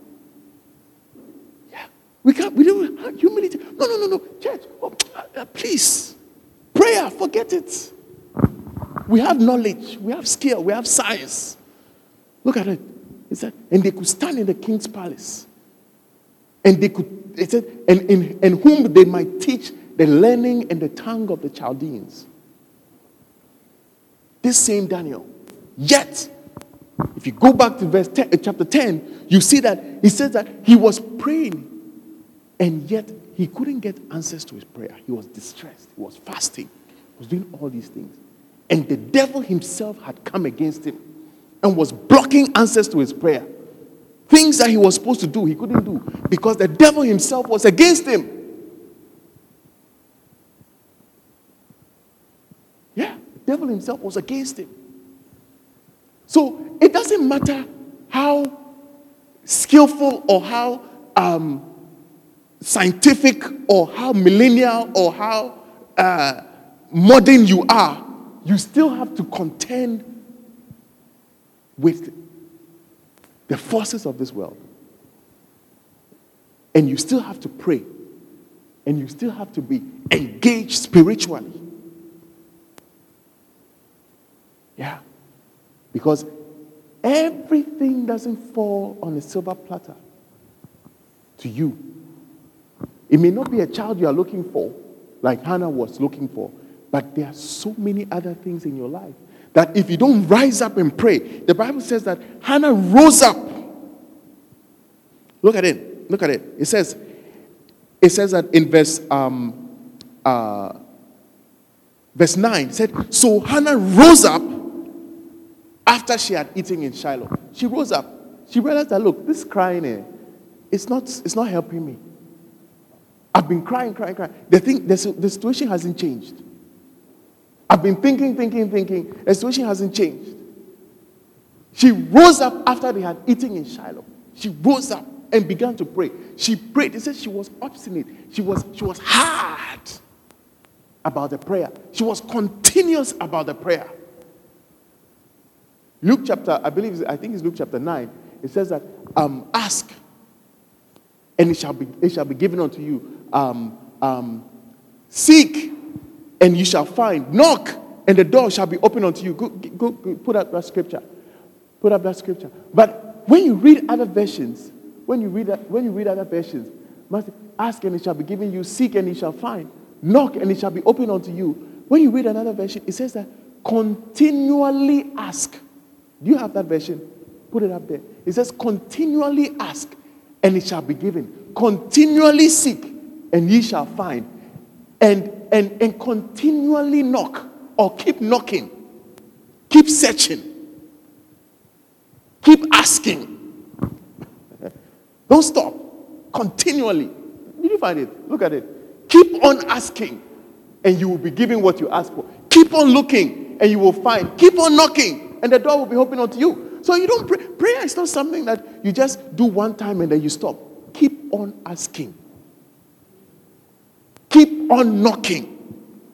Speaker 3: Yeah, we can't. We don't have humility. No, no, no, no. Church, oh, uh, uh, please, prayer. Forget it. We have knowledge. We have skill. We have science. Look at it. It said, and they could stand in the king's palace, and they could. It said, and in and whom they might teach the learning and the tongue of the Chaldeans. This same Daniel. Yet, if you go back to verse 10, uh, chapter 10, you see that he says that he was praying And yet, he couldn't get answers to his prayer. He was distressed. He was fasting. He was doing all these things. And the devil himself had come against him and was blocking answers to his prayer. Things that he was supposed to do, he couldn't do because the devil himself was against him. Yeah, the devil himself was against him. So it doesn't matter how skillful or how um, scientific or how millennial or how uh, modern you are, you still have to contend with the forces of this world. And you still have to pray. And you still have to be engaged spiritually. Yeah. Because everything doesn't fall on a silver platter to you. It may not be a child you are looking for, like Hannah was looking for, but there are so many other things in your life that if you don't rise up and pray, the Bible says that Hannah rose up. Look at it. Look at it. It says, it says that in verse um, uh, verse 9, it said, So Hannah rose up after she had eaten in Shiloh. She rose up. She realized that look, this crying eh, it's not it's not helping me. I've been crying, crying, crying. The thing, the, the situation hasn't changed. I've been thinking, thinking, thinking. The situation hasn't changed. She rose up after they had eaten in Shiloh. She rose up and began to pray. She prayed. It says she was obstinate. She was, she was hard about the prayer. She was continuous about the prayer. Luke chapter, I believe, I think it's Luke chapter 9. It says that um, ask and it shall be, it shall be given unto you. Um, um, seek and you shall find. Knock and the door shall be opened unto you. Go, go, go, put up that scripture. Put up that scripture. But when you read other versions, when you read when you read other versions, ask and it shall be given you. Seek and you shall find. Knock and it shall be opened unto you. When you read another version, it says that continually ask. Do you have that version? Put it up there. It says continually ask and it shall be given. Continually seek, and ye shall find. And, and, and continually knock, or keep knocking, keep searching, keep asking. Don't stop. Continually. Did you find it? Look at it. Keep on asking, and you will be given what you ask for. Keep on looking, and you will find. Keep on knocking, and the door will be open unto you. So you don't pray. Prayer is not something that you just do one time and then you stop. Keep on asking. Keep on knocking.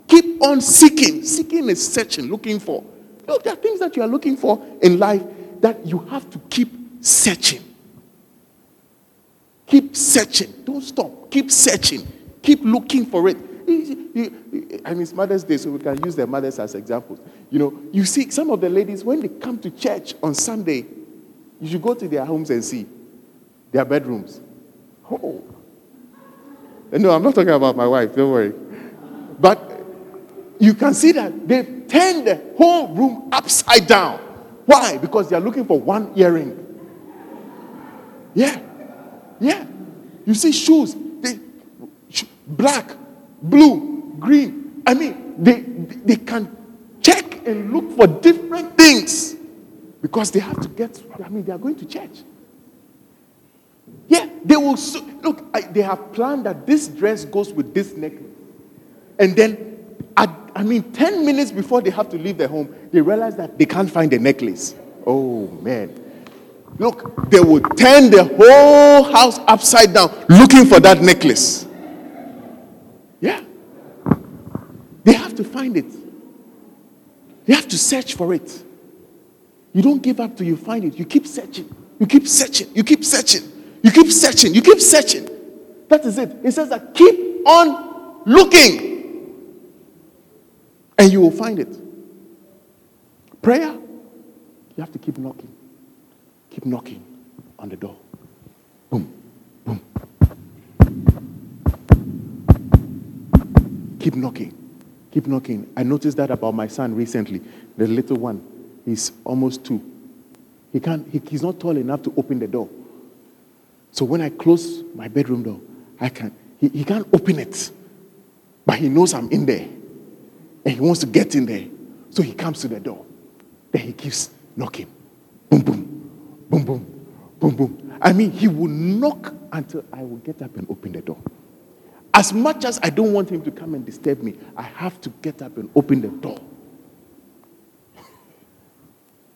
Speaker 3: Keep on seeking. Seeking is searching, looking for. Look, there are things that you are looking for in life that you have to keep searching. Keep searching. Don't stop. Keep searching. Keep looking for it. I mean, it's Mother's Day, so we can use their mothers as examples. You know, you see some of the ladies, when they come to church on Sunday, you should go to their homes and see their bedrooms. Oh. No, I'm not talking about my wife, don't worry. But you can see that they've turned the whole room upside down. Why? Because they are looking for one earring. Yeah. Yeah. You see shoes, they, black, blue, green. I mean, they, they can check and look for different things because they have to get, I mean, they are going to church. Yeah, they will, so, look, I, they have planned that this dress goes with this necklace. And then, I, I mean, 10 minutes before they have to leave their home, they realize that they can't find the necklace. Oh, man. Look, they will turn the whole house upside down looking for that necklace. Yeah. They have to find it. They have to search for it. You don't give up till you find it. You keep searching. You keep searching. You keep searching. You keep searching. You keep searching. That is it. It says that keep on looking and you will find it. Prayer, you have to keep knocking. Keep knocking on the door. Boom, boom. Keep knocking. Keep knocking. I noticed that about my son recently. The little one. He's almost two. He can't, he, he's not tall enough to open the door. So when I close my bedroom door, I can. He, he can't open it, but he knows I'm in there, and he wants to get in there. So he comes to the door. Then he keeps knocking. Boom, boom, boom, boom, boom, boom. I mean, he will knock until I will get up and open the door. As much as I don't want him to come and disturb me, I have to get up and open the door. [LAUGHS]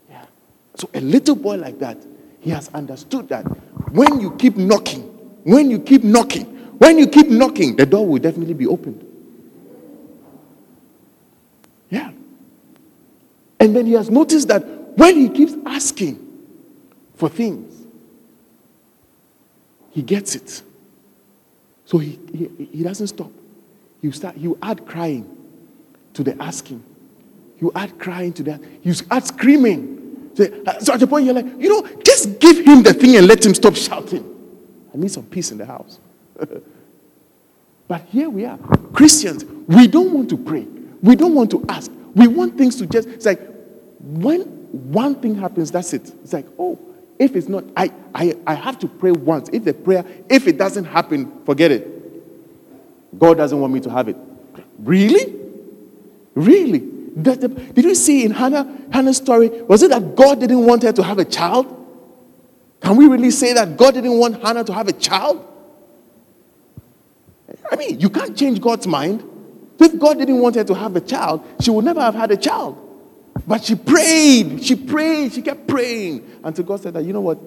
Speaker 3: Yeah. So a little boy like that, he has understood that when you keep knocking, when you keep knocking, when you keep knocking, the door will definitely be opened. Yeah. And then he has noticed that when he keeps asking for things, he gets it. So he, he, he doesn't stop. You start, you add crying to the asking. You add crying to that. You add screaming. So, uh, so at the point you're like, you know, just give him the thing and let him stop shouting. I need some peace in the house. [LAUGHS] but here we are. Christians, we don't want to pray. We don't want to ask. We want things to just, it's like, when one thing happens, that's it. It's like, oh, if it's not, I, I, I have to pray once. If the prayer, if it doesn't happen, forget it. God doesn't want me to have it. Really? Really? Did, you see in Hannah, Hannah's story, was it that God didn't want her to have a child? Can we really say that God didn't want Hannah to have a child? I mean, you can't change God's mind. If God didn't want her to have a child, she would never have had a child. But she prayed, she prayed, she kept praying until God said that, you know what?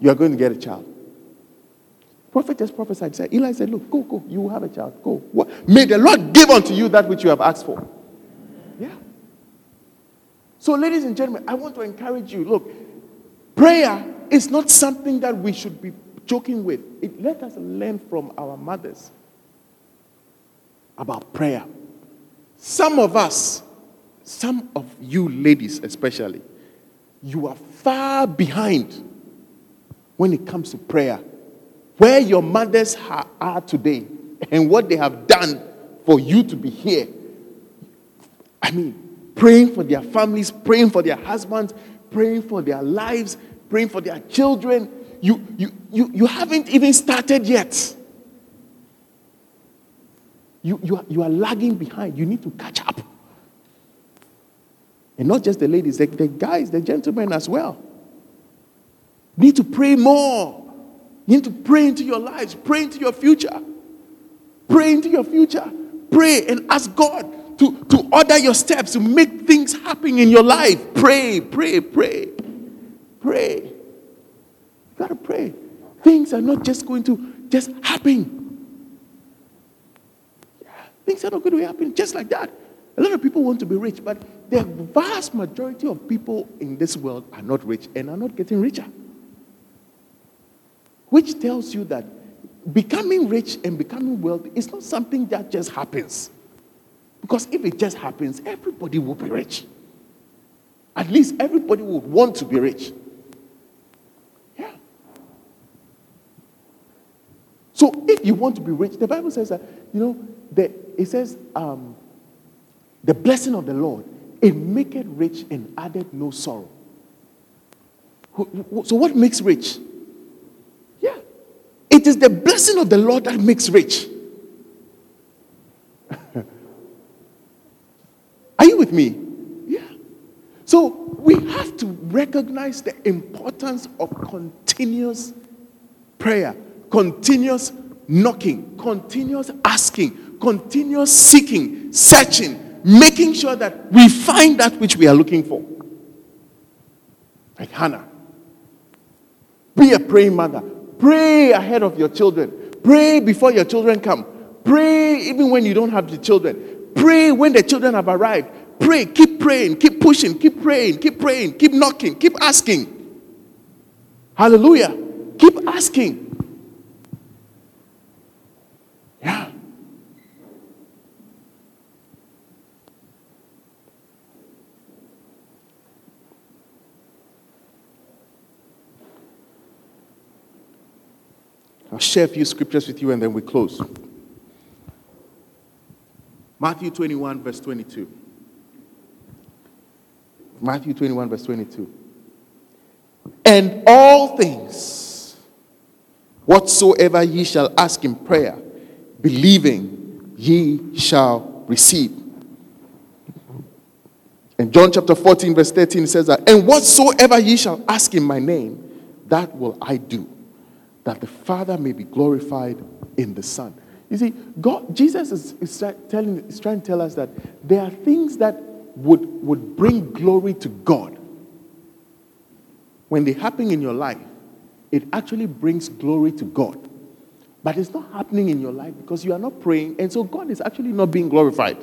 Speaker 3: You are going to get a child. Prophet just prophesied, said, Eli said, Look, go, go, you will have a child. Go. What? May the Lord give unto you that which you have asked for. Yeah. So, ladies and gentlemen, I want to encourage you. Look, prayer is not something that we should be joking with. It, let us learn from our mothers about prayer. Some of us, some of you ladies especially, you are far behind when it comes to prayer. Where your mothers are today and what they have done for you to be here. I mean, praying for their families, praying for their husbands, praying for their lives, praying for their children. You, you, you, you haven't even started yet. You, you, are, you are lagging behind. You need to catch up. And not just the ladies, the, the guys, the gentlemen as well. Need to pray more. Need to pray into your lives, pray into your future. Pray into your future. Pray and ask God to, to order your steps, to make things happen in your life. Pray, pray, pray. Pray. You gotta pray. Things are not just going to just happen. Yeah, things are not going to happen just like that. A lot of people want to be rich, but the vast majority of people in this world are not rich and are not getting richer. Which tells you that becoming rich and becoming wealthy is not something that just happens. Because if it just happens, everybody will be rich. At least everybody would want to be rich. Yeah. So if you want to be rich, the Bible says that, you know, it says, um, the blessing of the Lord, it maketh rich and added no sorrow. So what makes rich? Yeah. It is the blessing of the Lord that makes rich. [LAUGHS] Are you with me? Yeah. So we have to recognize the importance of continuous prayer, continuous knocking, continuous asking, continuous seeking, searching, making sure that we find that which we are looking for. Like Hannah. Be a praying mother. Pray ahead of your children. Pray before your children come. Pray even when you don't have the children. Pray when the children have arrived. Pray. Keep praying. Keep pushing. Keep praying. Keep praying. Keep knocking. Keep asking. Hallelujah. Keep asking. I'll share a few scriptures with you and then we close. Matthew 21, verse 22. Matthew 21, verse 22. And all things Whatsoever ye shall ask in prayer, believing, ye shall receive. And John chapter 14, verse 13, says that, And whatsoever ye shall ask in my name, that will I do, that the Father may be glorified in the Son. You see, God, Jesus is, is, telling, is trying to tell us that there are things that would, would bring glory to God. When they happen in your life, it actually brings glory to God. But it's not happening in your life because you are not praying, and so God is actually not being glorified.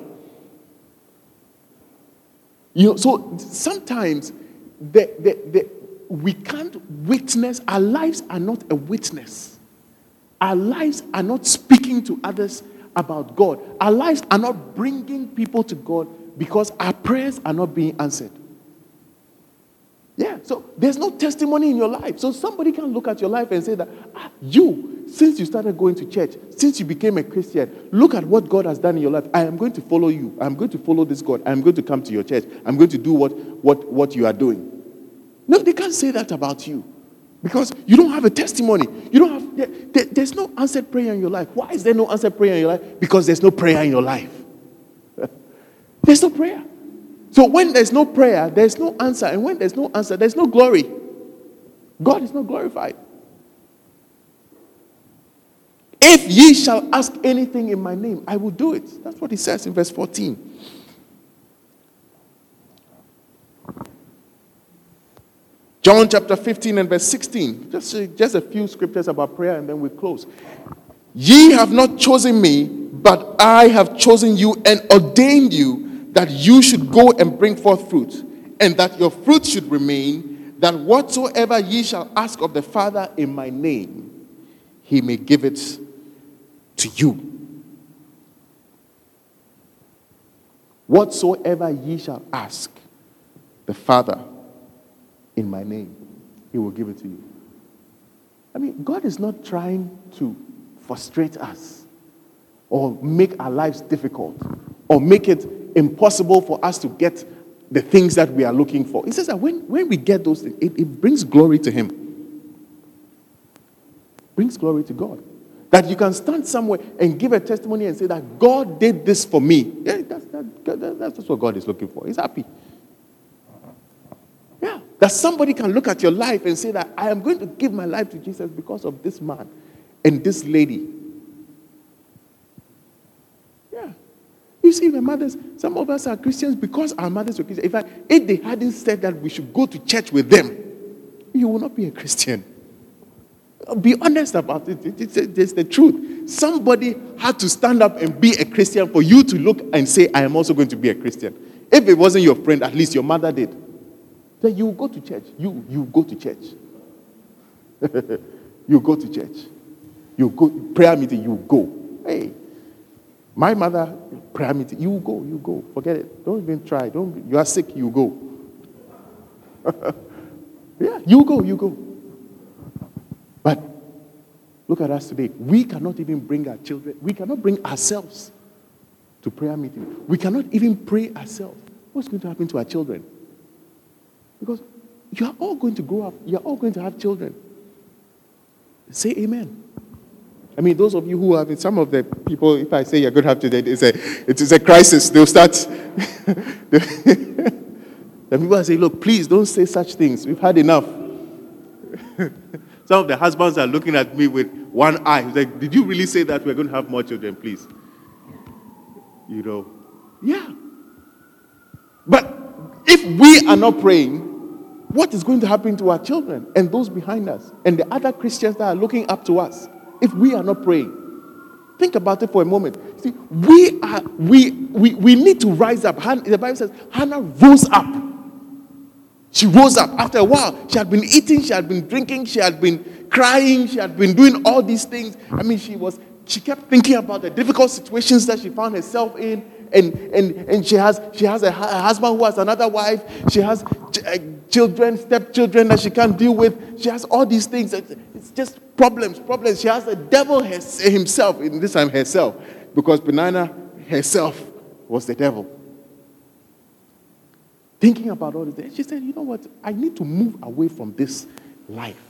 Speaker 3: You know, so sometimes the, the, the, we can't witness, our lives are not a witness. Our lives are not speaking to others about God. Our lives are not bringing people to God because our prayers are not being answered. Yeah, so there's no testimony in your life. So somebody can look at your life and say that ah, you, since you started going to church, since you became a Christian, look at what God has done in your life. I am going to follow you. I'm going to follow this God. I'm going to come to your church. I'm going to do what, what, what you are doing. No, they can't say that about you because you don't have a testimony. You don't have, there- there- there's no answered prayer in your life. Why is there no answered prayer in your life? Because there's no prayer in your life. [LAUGHS] there's no prayer. So when there's no prayer, there's no answer. And when there's no answer, there's no glory. God is not glorified. If ye shall ask anything in my name, I will do it. That's what he says in verse 14. John chapter 15 and verse 16. Just, uh, just a few scriptures about prayer and then we close. Ye have not chosen me, but I have chosen you and ordained you that you should go and bring forth fruit, and that your fruit should remain, that whatsoever ye shall ask of the Father in my name, he may give it to you. Whatsoever ye shall ask the Father in my name, he will give it to you. I mean, God is not trying to frustrate us or make our lives difficult or make it impossible for us to get the things that we are looking for. He says that when, when we get those things, it, it brings glory to Him. Brings glory to God. That you can stand somewhere and give a testimony and say that God did this for me. Yeah, that's, that, that- that's just what God is looking for. He's happy. That somebody can look at your life and say that I am going to give my life to Jesus because of this man and this lady. Yeah. You see, my mothers, some of us are Christians because our mothers were Christians. In fact, if they hadn't said that we should go to church with them, you will not be a Christian. Be honest about it. It- It's, it's the truth. Somebody had to stand up and be a Christian for you to look and say, I am also going to be a Christian. If it wasn't your friend, at least your mother did. Then you go to church. You, you go to church. [LAUGHS] you go to church. You go, prayer meeting, you go. Hey, my mother, prayer meeting, you go, you go. Forget it. Don't even try. Don't, you are sick, you go. [LAUGHS] yeah, you go, you go. But look at us today. We cannot even bring our children, we cannot bring ourselves to prayer meeting. We cannot even pray ourselves. What's going to happen to our children? Because you are all going to grow up, you are all going to have children. Say amen. I mean, those of you who have some of the people, if I say you're going to have children, it's a, it is a crisis. They'll start. [LAUGHS] the [LAUGHS] people say, look, please don't say such things. We've had enough. [LAUGHS] Some of the husbands are looking at me with one eye. He's like, Did you really say that we're going to have more children, please? You know, yeah. But if we are not praying, what is going to happen to our children and those behind us and the other Christians that are looking up to us if we are not praying? Think about it for a moment. See, we are we we, we need to rise up. Han- The Bible says Hannah rose up. She rose up after a while. She had been eating, she had been drinking, she had been crying, she had been doing all these things. I mean, she was she kept thinking about the difficult situations that she found herself in. And, and, and she has she has a, a husband who has another wife. She has ch- uh, children, stepchildren that she can't deal with. She has all these things. It's just problems, problems. She has the devil himself, in this time herself, because Peninnah herself was the devil thinking about all this. She said, You know what? I need to move away from this life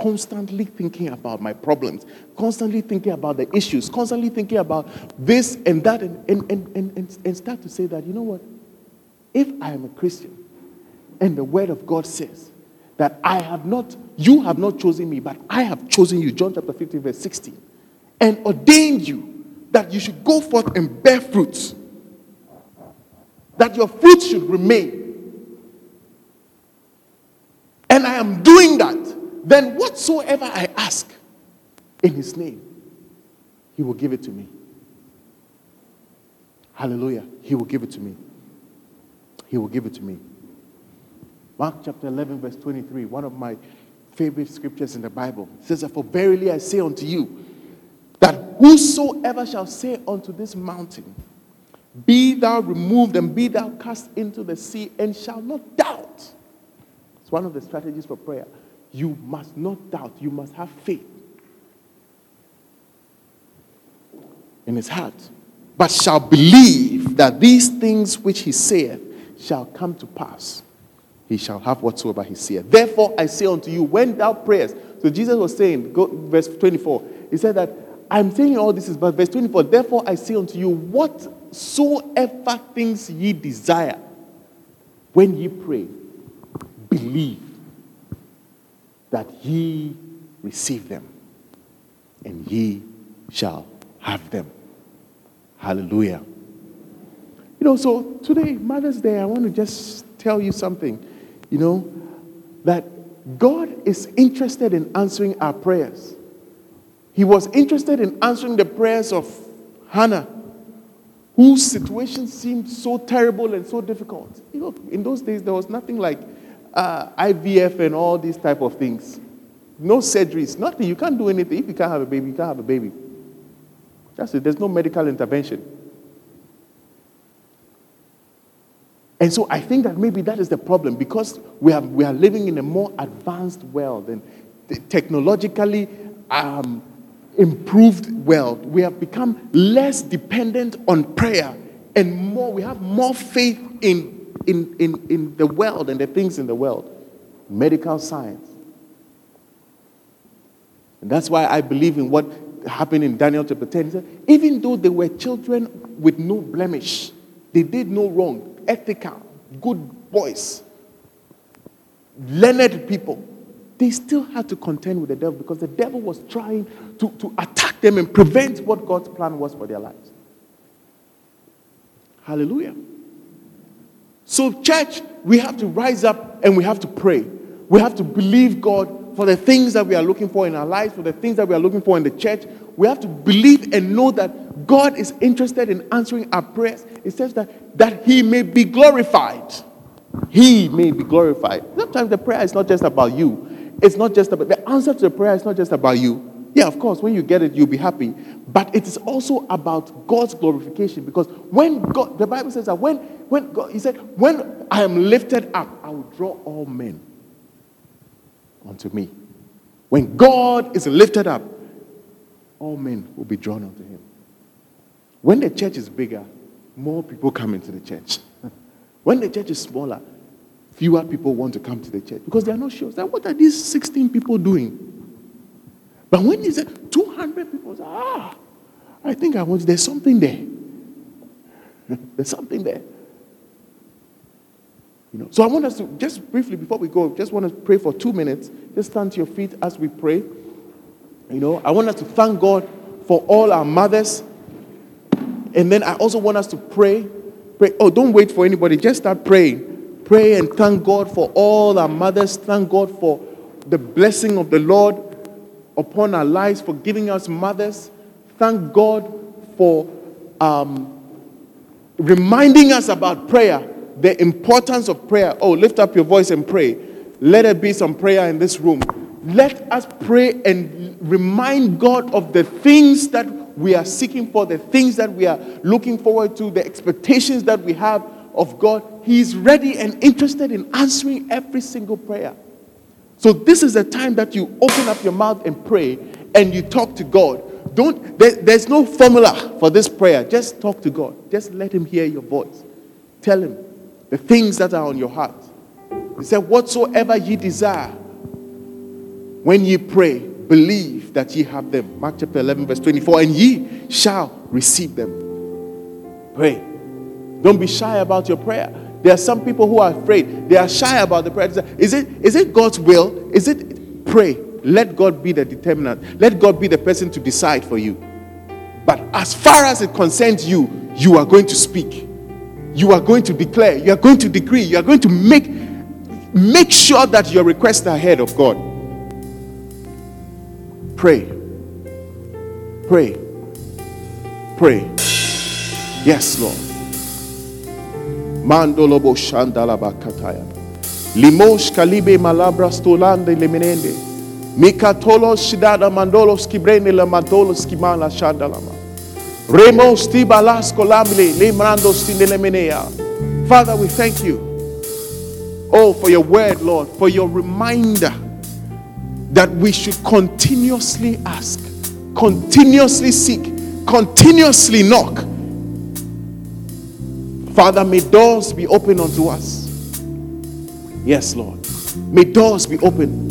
Speaker 3: constantly thinking about my problems, constantly thinking about the issues, constantly thinking about this and that, and, and, and, and, and, start to say that, you know what? If I am a Christian and the word of God says that I have not, you have not chosen me, but I have chosen you, John chapter 15, verse 16, and ordained you that you should go forth and bear fruits, that your fruits should remain. And I am doing that, then whatsoever I ask in his name, he will give it to me. Hallelujah. He will give it to me. He will give it to me. Mark chapter 11, verse 23, one of my favorite scriptures in the Bible says For verily I say unto you, that whosoever shall say unto this mountain, Be thou removed and be thou cast into the sea, and shall not doubt. It's one of the strategies for prayer. You must not doubt, you must have faith in his heart, but shall believe that these things which he saith shall come to pass. He shall have whatsoever he saith. Therefore, I say unto you, when thou prayest. So Jesus was saying, go, verse 24, he said that I'm saying all this is, but verse 24, therefore I say unto you, whatsoever things ye desire, when ye pray, believe that ye receive them, and ye shall have them. Hallelujah. You know, so today, Mother's Day, I want to just tell you something, you know, that God is interested in answering our prayers. He was interested in answering the prayers of Hannah, whose situation seemed so terrible and so difficult. You know, in those days, there was nothing like uh, IVF and all these type of things. No surgeries, nothing. You can't do anything. If you can't have a baby, you can't have a baby. That's it. There's no medical intervention. And so I think that maybe that is the problem because we, have, we are living in a more advanced world and technologically um, improved world. We have become less dependent on prayer and more, we have more faith in, in, in, in the world and the things in the world, medical science. And that's why I believe in what happened in Daniel chapter 10. He said, even though they were children with no blemish, they did no wrong, ethical, good boys, learned people, they still had to contend with the devil because the devil was trying to, to attack them and prevent what God's plan was for their lives. Hallelujah. So, church, we have to rise up and we have to pray. We have to believe God for the things that we are looking for in our lives, for the things that we are looking for in the church. We have to believe and know that God is interested in answering our prayers. It says that, that He may be glorified. He may be glorified. Sometimes the prayer is not just about you. It's not just about the answer to the prayer is not just about you. Yeah, of course, when you get it, you'll be happy. But it is also about God's glorification because when God, the Bible says that when, when God, He said, when I am lifted up, I will draw all men unto me. When God is lifted up, all men will be drawn unto Him. When the church is bigger, more people come into the church. [LAUGHS] when the church is smaller, fewer people want to come to the church because they are not sure. What are these 16 people doing? But when you say 200 people, say, ah, I think I want, there's something there. [LAUGHS] there's something there. You know, so I want us to just briefly before we go, just want to pray for two minutes. Just stand to your feet as we pray. You know, I want us to thank God for all our mothers. And then I also want us to pray. Pray. Oh, don't wait for anybody. Just start praying. Pray and thank God for all our mothers. Thank God for the blessing of the Lord upon our lives, for giving us mothers. Thank God for um, reminding us about prayer, the importance of prayer. Oh, lift up your voice and pray. Let there be some prayer in this room. Let us pray and remind God of the things that we are seeking for, the things that we are looking forward to, the expectations that we have of God. He is ready and interested in answering every single prayer. So this is the time that you open up your mouth and pray and you talk to God. Don't there, there's no formula for this prayer. Just talk to God. Just let him hear your voice. Tell him the things that are on your heart. He said, Whatsoever ye desire When ye pray, believe that ye have them. Mark chapter 11, verse 24, and ye shall receive them. Pray. Don't be shy about your prayer. There are some people who are afraid. They are shy about the prayer. Is it, is it God's will? Is it pray? Let God be the determinant. Let God be the person to decide for you. But as far as it concerns you, you are going to speak. You are going to declare. You are going to decree. You are going to make make sure that your requests are ahead of God. Pray. Pray. Pray. Yes, Lord. Mandolobo shandalaba kataya. Limos kalibe malabra stolande lemenende. Mikatolo shidada mandolos kibrene la mandolos kimala shandalama. Remos tibalas kolamle lemrando stindelemenea. Father, we thank you. Oh, for your word, Lord, for your reminder that we should continuously ask, continuously seek, continuously knock. Father, may doors be open unto us. Yes, Lord. May doors be open.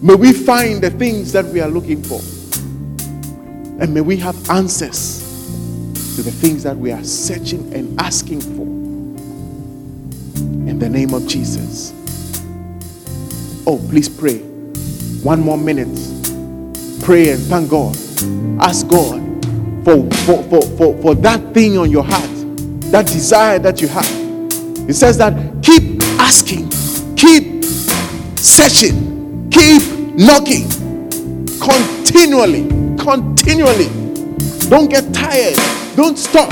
Speaker 3: May we find the things that we are looking for. And may we have answers to the things that we are searching and asking for. In the name of Jesus. Oh, please pray. One more minute. Pray and thank God. Ask God for, for, for, for, for that thing on your heart, that desire that you have. It says that keep asking, keep searching, keep knocking continually, continually. Don't get tired, don't stop.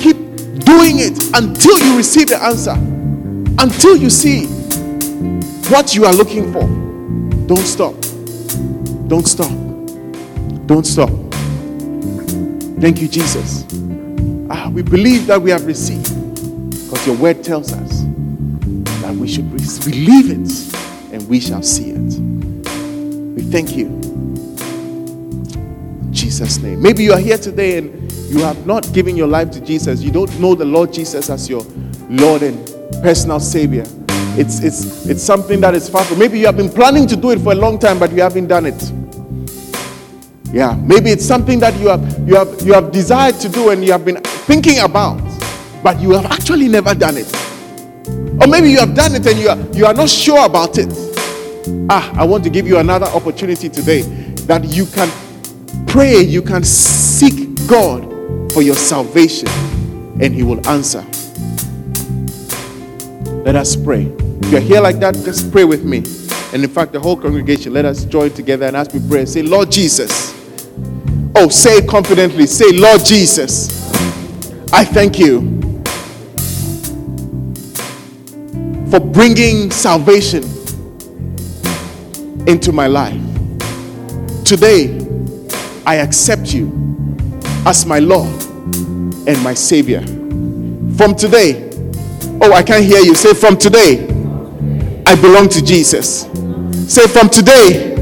Speaker 3: Keep doing it until you receive the answer, until you see what you are looking for. Don't stop. Don't stop. Don't stop. Thank you, Jesus. Ah, we believe that we have received because your word tells us that we should believe it and we shall see it. We thank you. In Jesus' name. Maybe you are here today and you have not given your life to Jesus. You don't know the Lord Jesus as your Lord and personal Savior. It's, it's, it's something that is far from. Maybe you have been planning to do it for a long time, but you haven't done it. Yeah, maybe it's something that you have you have you have desired to do and you have been thinking about, but you have actually never done it. Or maybe you have done it and you are you are not sure about it. Ah, I want to give you another opportunity today that you can pray, you can seek God for your salvation, and He will answer. Let us pray. If you're here like that, just pray with me. And in fact, the whole congregation, let us join together and as we pray, say, Lord Jesus. Oh, say it confidently. Say, Lord Jesus, I thank you for bringing salvation into my life. Today, I accept you as my Lord and my Savior. From today, oh, I can't hear you. Say, from today, I belong to Jesus. Say, from today,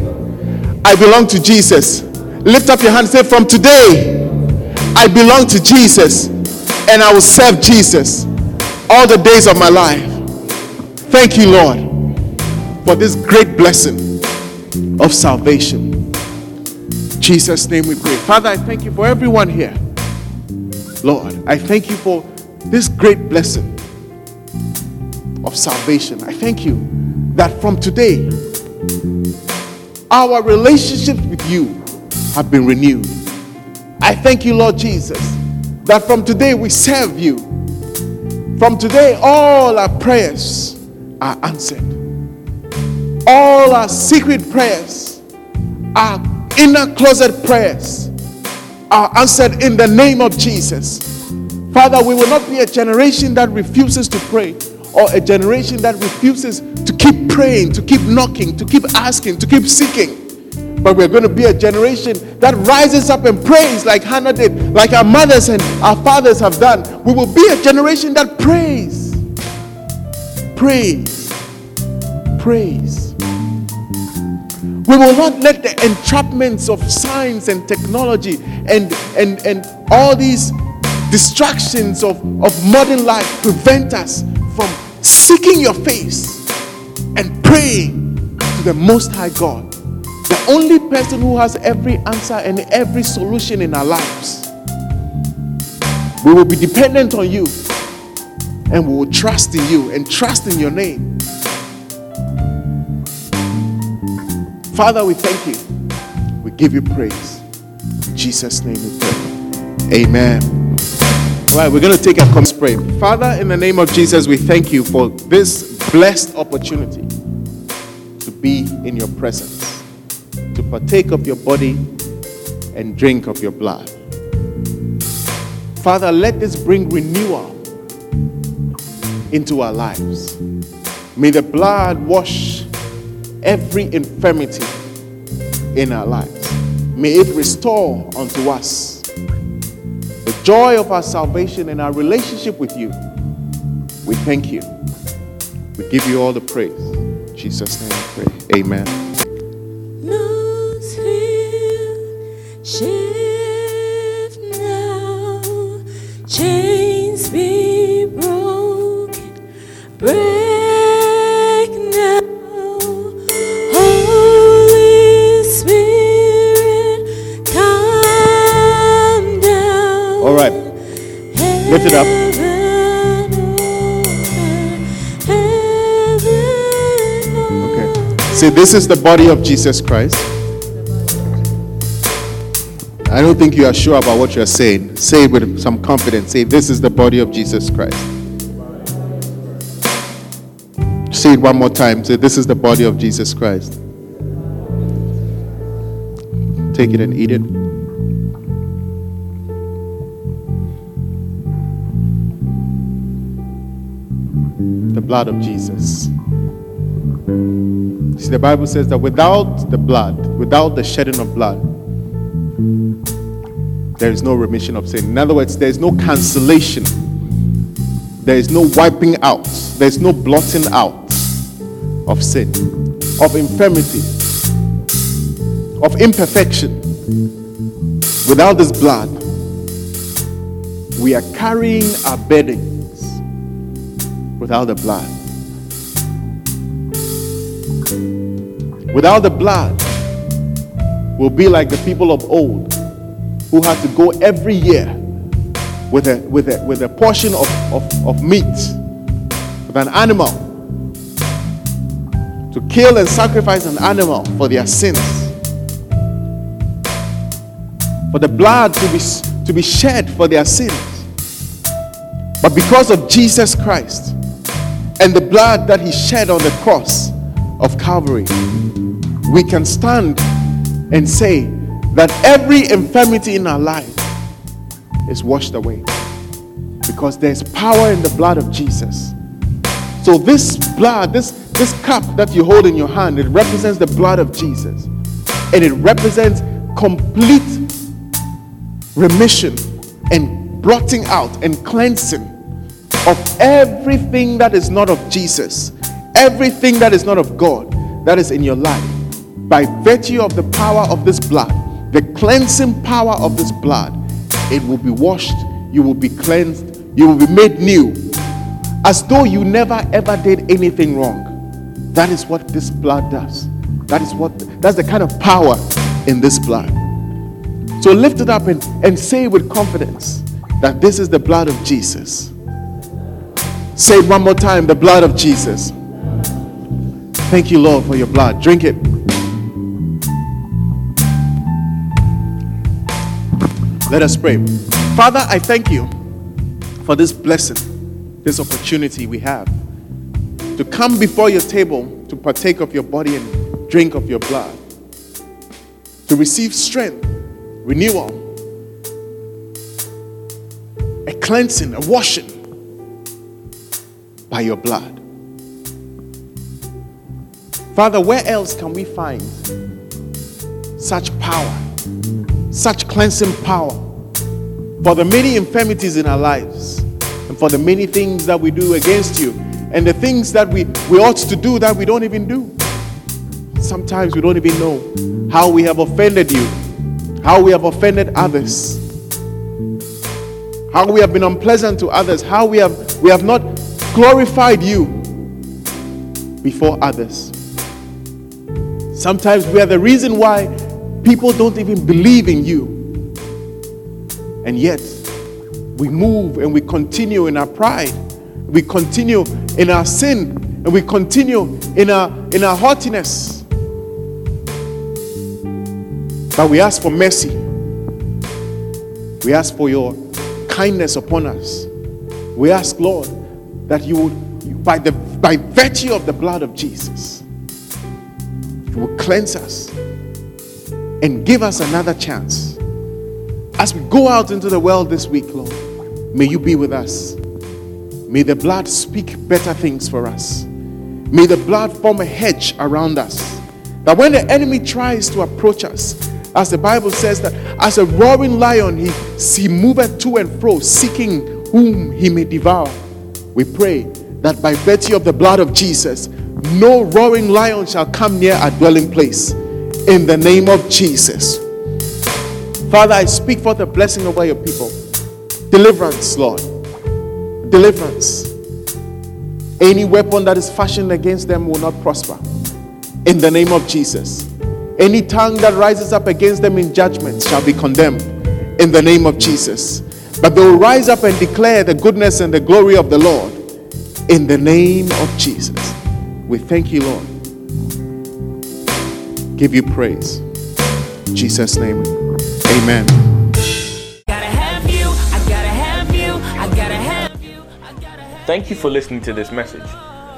Speaker 3: I belong to Jesus. Lift up your hand. Say, from today, I belong to Jesus and I will serve Jesus all the days of my life. Thank you, Lord, for this great blessing of salvation. In Jesus' name we pray. Father, I thank you for everyone here. Lord, I thank you for this great blessing of salvation. I thank you that from today, our relationship with you have been renewed. I thank you, Lord Jesus, that from today we serve you. From today, all our prayers are answered. All our secret prayers, our inner closet prayers are answered in the name of Jesus. Father, we will not be a generation that refuses to pray or a generation that refuses to keep praying, to keep knocking, to keep asking, to keep seeking. But we're going to be a generation that rises up and prays like Hannah did, like our mothers and our fathers have done. We will be a generation that prays. Prays. Prays. We will not let the entrapments of science and technology and, and, and all these distractions of, of modern life prevent us from seeking your face and praying to the Most High God, the only person who has every answer and every solution in our lives. We will be dependent on you and we will trust in you and trust in your name. Father, we thank you. We give you praise. In Jesus' name we pray. Amen. All right, we're going to take a come pray. Father, in the name of Jesus, we thank you for this blessed opportunity to be in your presence, to partake of your body and drink of your blood. Father, let this bring renewal into our lives. May the blood wash every infirmity in our lives. May it restore unto us the joy of our salvation and our relationship with you. We thank you. We give you all the praise. In Jesus' name we pray. Amen.
Speaker 2: Shift now, chains be broken, break now. Holy Spirit, come down.
Speaker 3: All right. Lift it up. Okay. See, this is the body of Jesus Christ. I don't think you are sure about what you are saying. Say it with some confidence. Say, This is the body of Jesus Christ. Say it one more time. Say, This is the body of Jesus Christ. Take it and eat it. The blood of Jesus. See, the Bible says that without the blood, without the shedding of blood, there is no remission of sin. In other words, there is no cancellation. There is no wiping out. There is no blotting out of sin, of infirmity, of imperfection. Without this blood, we are carrying our burdens without the blood. Without the blood, we'll be like the people of old who had to go every year with a, with a, with a portion of, of, of meat, with an animal, to kill and sacrifice an animal for their sins. For the blood to be, to be shed for their sins. But because of Jesus Christ and the blood that He shed on the cross of Calvary, we can stand and say that every infirmity in our life is washed away because there's power in the blood of Jesus. So this blood, this this cup that you hold in your hand, it represents the blood of Jesus. And it represents complete remission and blotting out and cleansing of everything that is not of Jesus, everything that is not of God that is in your life. By virtue of the power of this blood, the cleansing power of this blood, it will be washed, you will be cleansed, you will be made new, as though you never ever did anything wrong. That is what this blood does. That is what that's the kind of power in this blood. So lift it up and, and say with confidence that this is the blood of Jesus. Say it one more time the blood of Jesus. Thank you, Lord, for your blood. Drink it. Let us pray. Father, I thank you for this blessing, this opportunity we have to come before your table to partake of your body and drink of your blood, to receive strength, renewal, a cleansing, a washing by your blood. Father, where else can we find such power, such cleansing power for the many infirmities in our lives and for the many things that we do against you and the things that we, we ought to do that we don't even do? Sometimes we don't even know how we have offended you, how we have offended others, how we have been unpleasant to others, how we have, we have not glorified you before others. Sometimes we are the reason why people don't even believe in you. And yet, we move and we continue in our pride. We continue in our sin and we continue in our in our haughtiness. But we ask for mercy. We ask for your kindness upon us. We ask, Lord, that you would, by the by virtue of the blood of Jesus, you will cleanse us and give us another chance. As we go out into the world this week, Lord, may you be with us. May the blood speak better things for us. May the blood form a hedge around us. That when the enemy tries to approach us, as the Bible says that as a roaring lion, he, he moveth to and fro, seeking whom he may devour. We pray that by virtue of the blood of Jesus, no roaring lion shall come near our dwelling place. In the name of Jesus. Father, I speak for the blessing over your people. Deliverance, Lord. Deliverance. Any weapon that is fashioned against them will not prosper. In the name of Jesus. Any tongue that rises up against them in judgment shall be condemned. In the name of Jesus. But they will rise up and declare the goodness and the glory of the Lord. In the name of Jesus. We thank you, Lord. Give you praise. In Jesus' name. Amen.
Speaker 4: Gotta have you, I gotta have you, I gotta have you, I gotta have
Speaker 1: Thank you for listening to this message.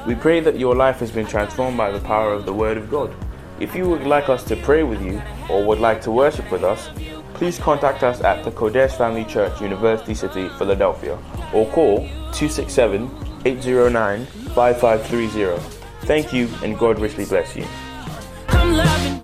Speaker 1: We pray that your life has been transformed by the power of the Word of God. If you would like us to pray with you or would like to worship with us, please contact us at the Qodesh Family Church, University City, Philadelphia, or call 267 809 5530. Thank you, and God richly bless you loving.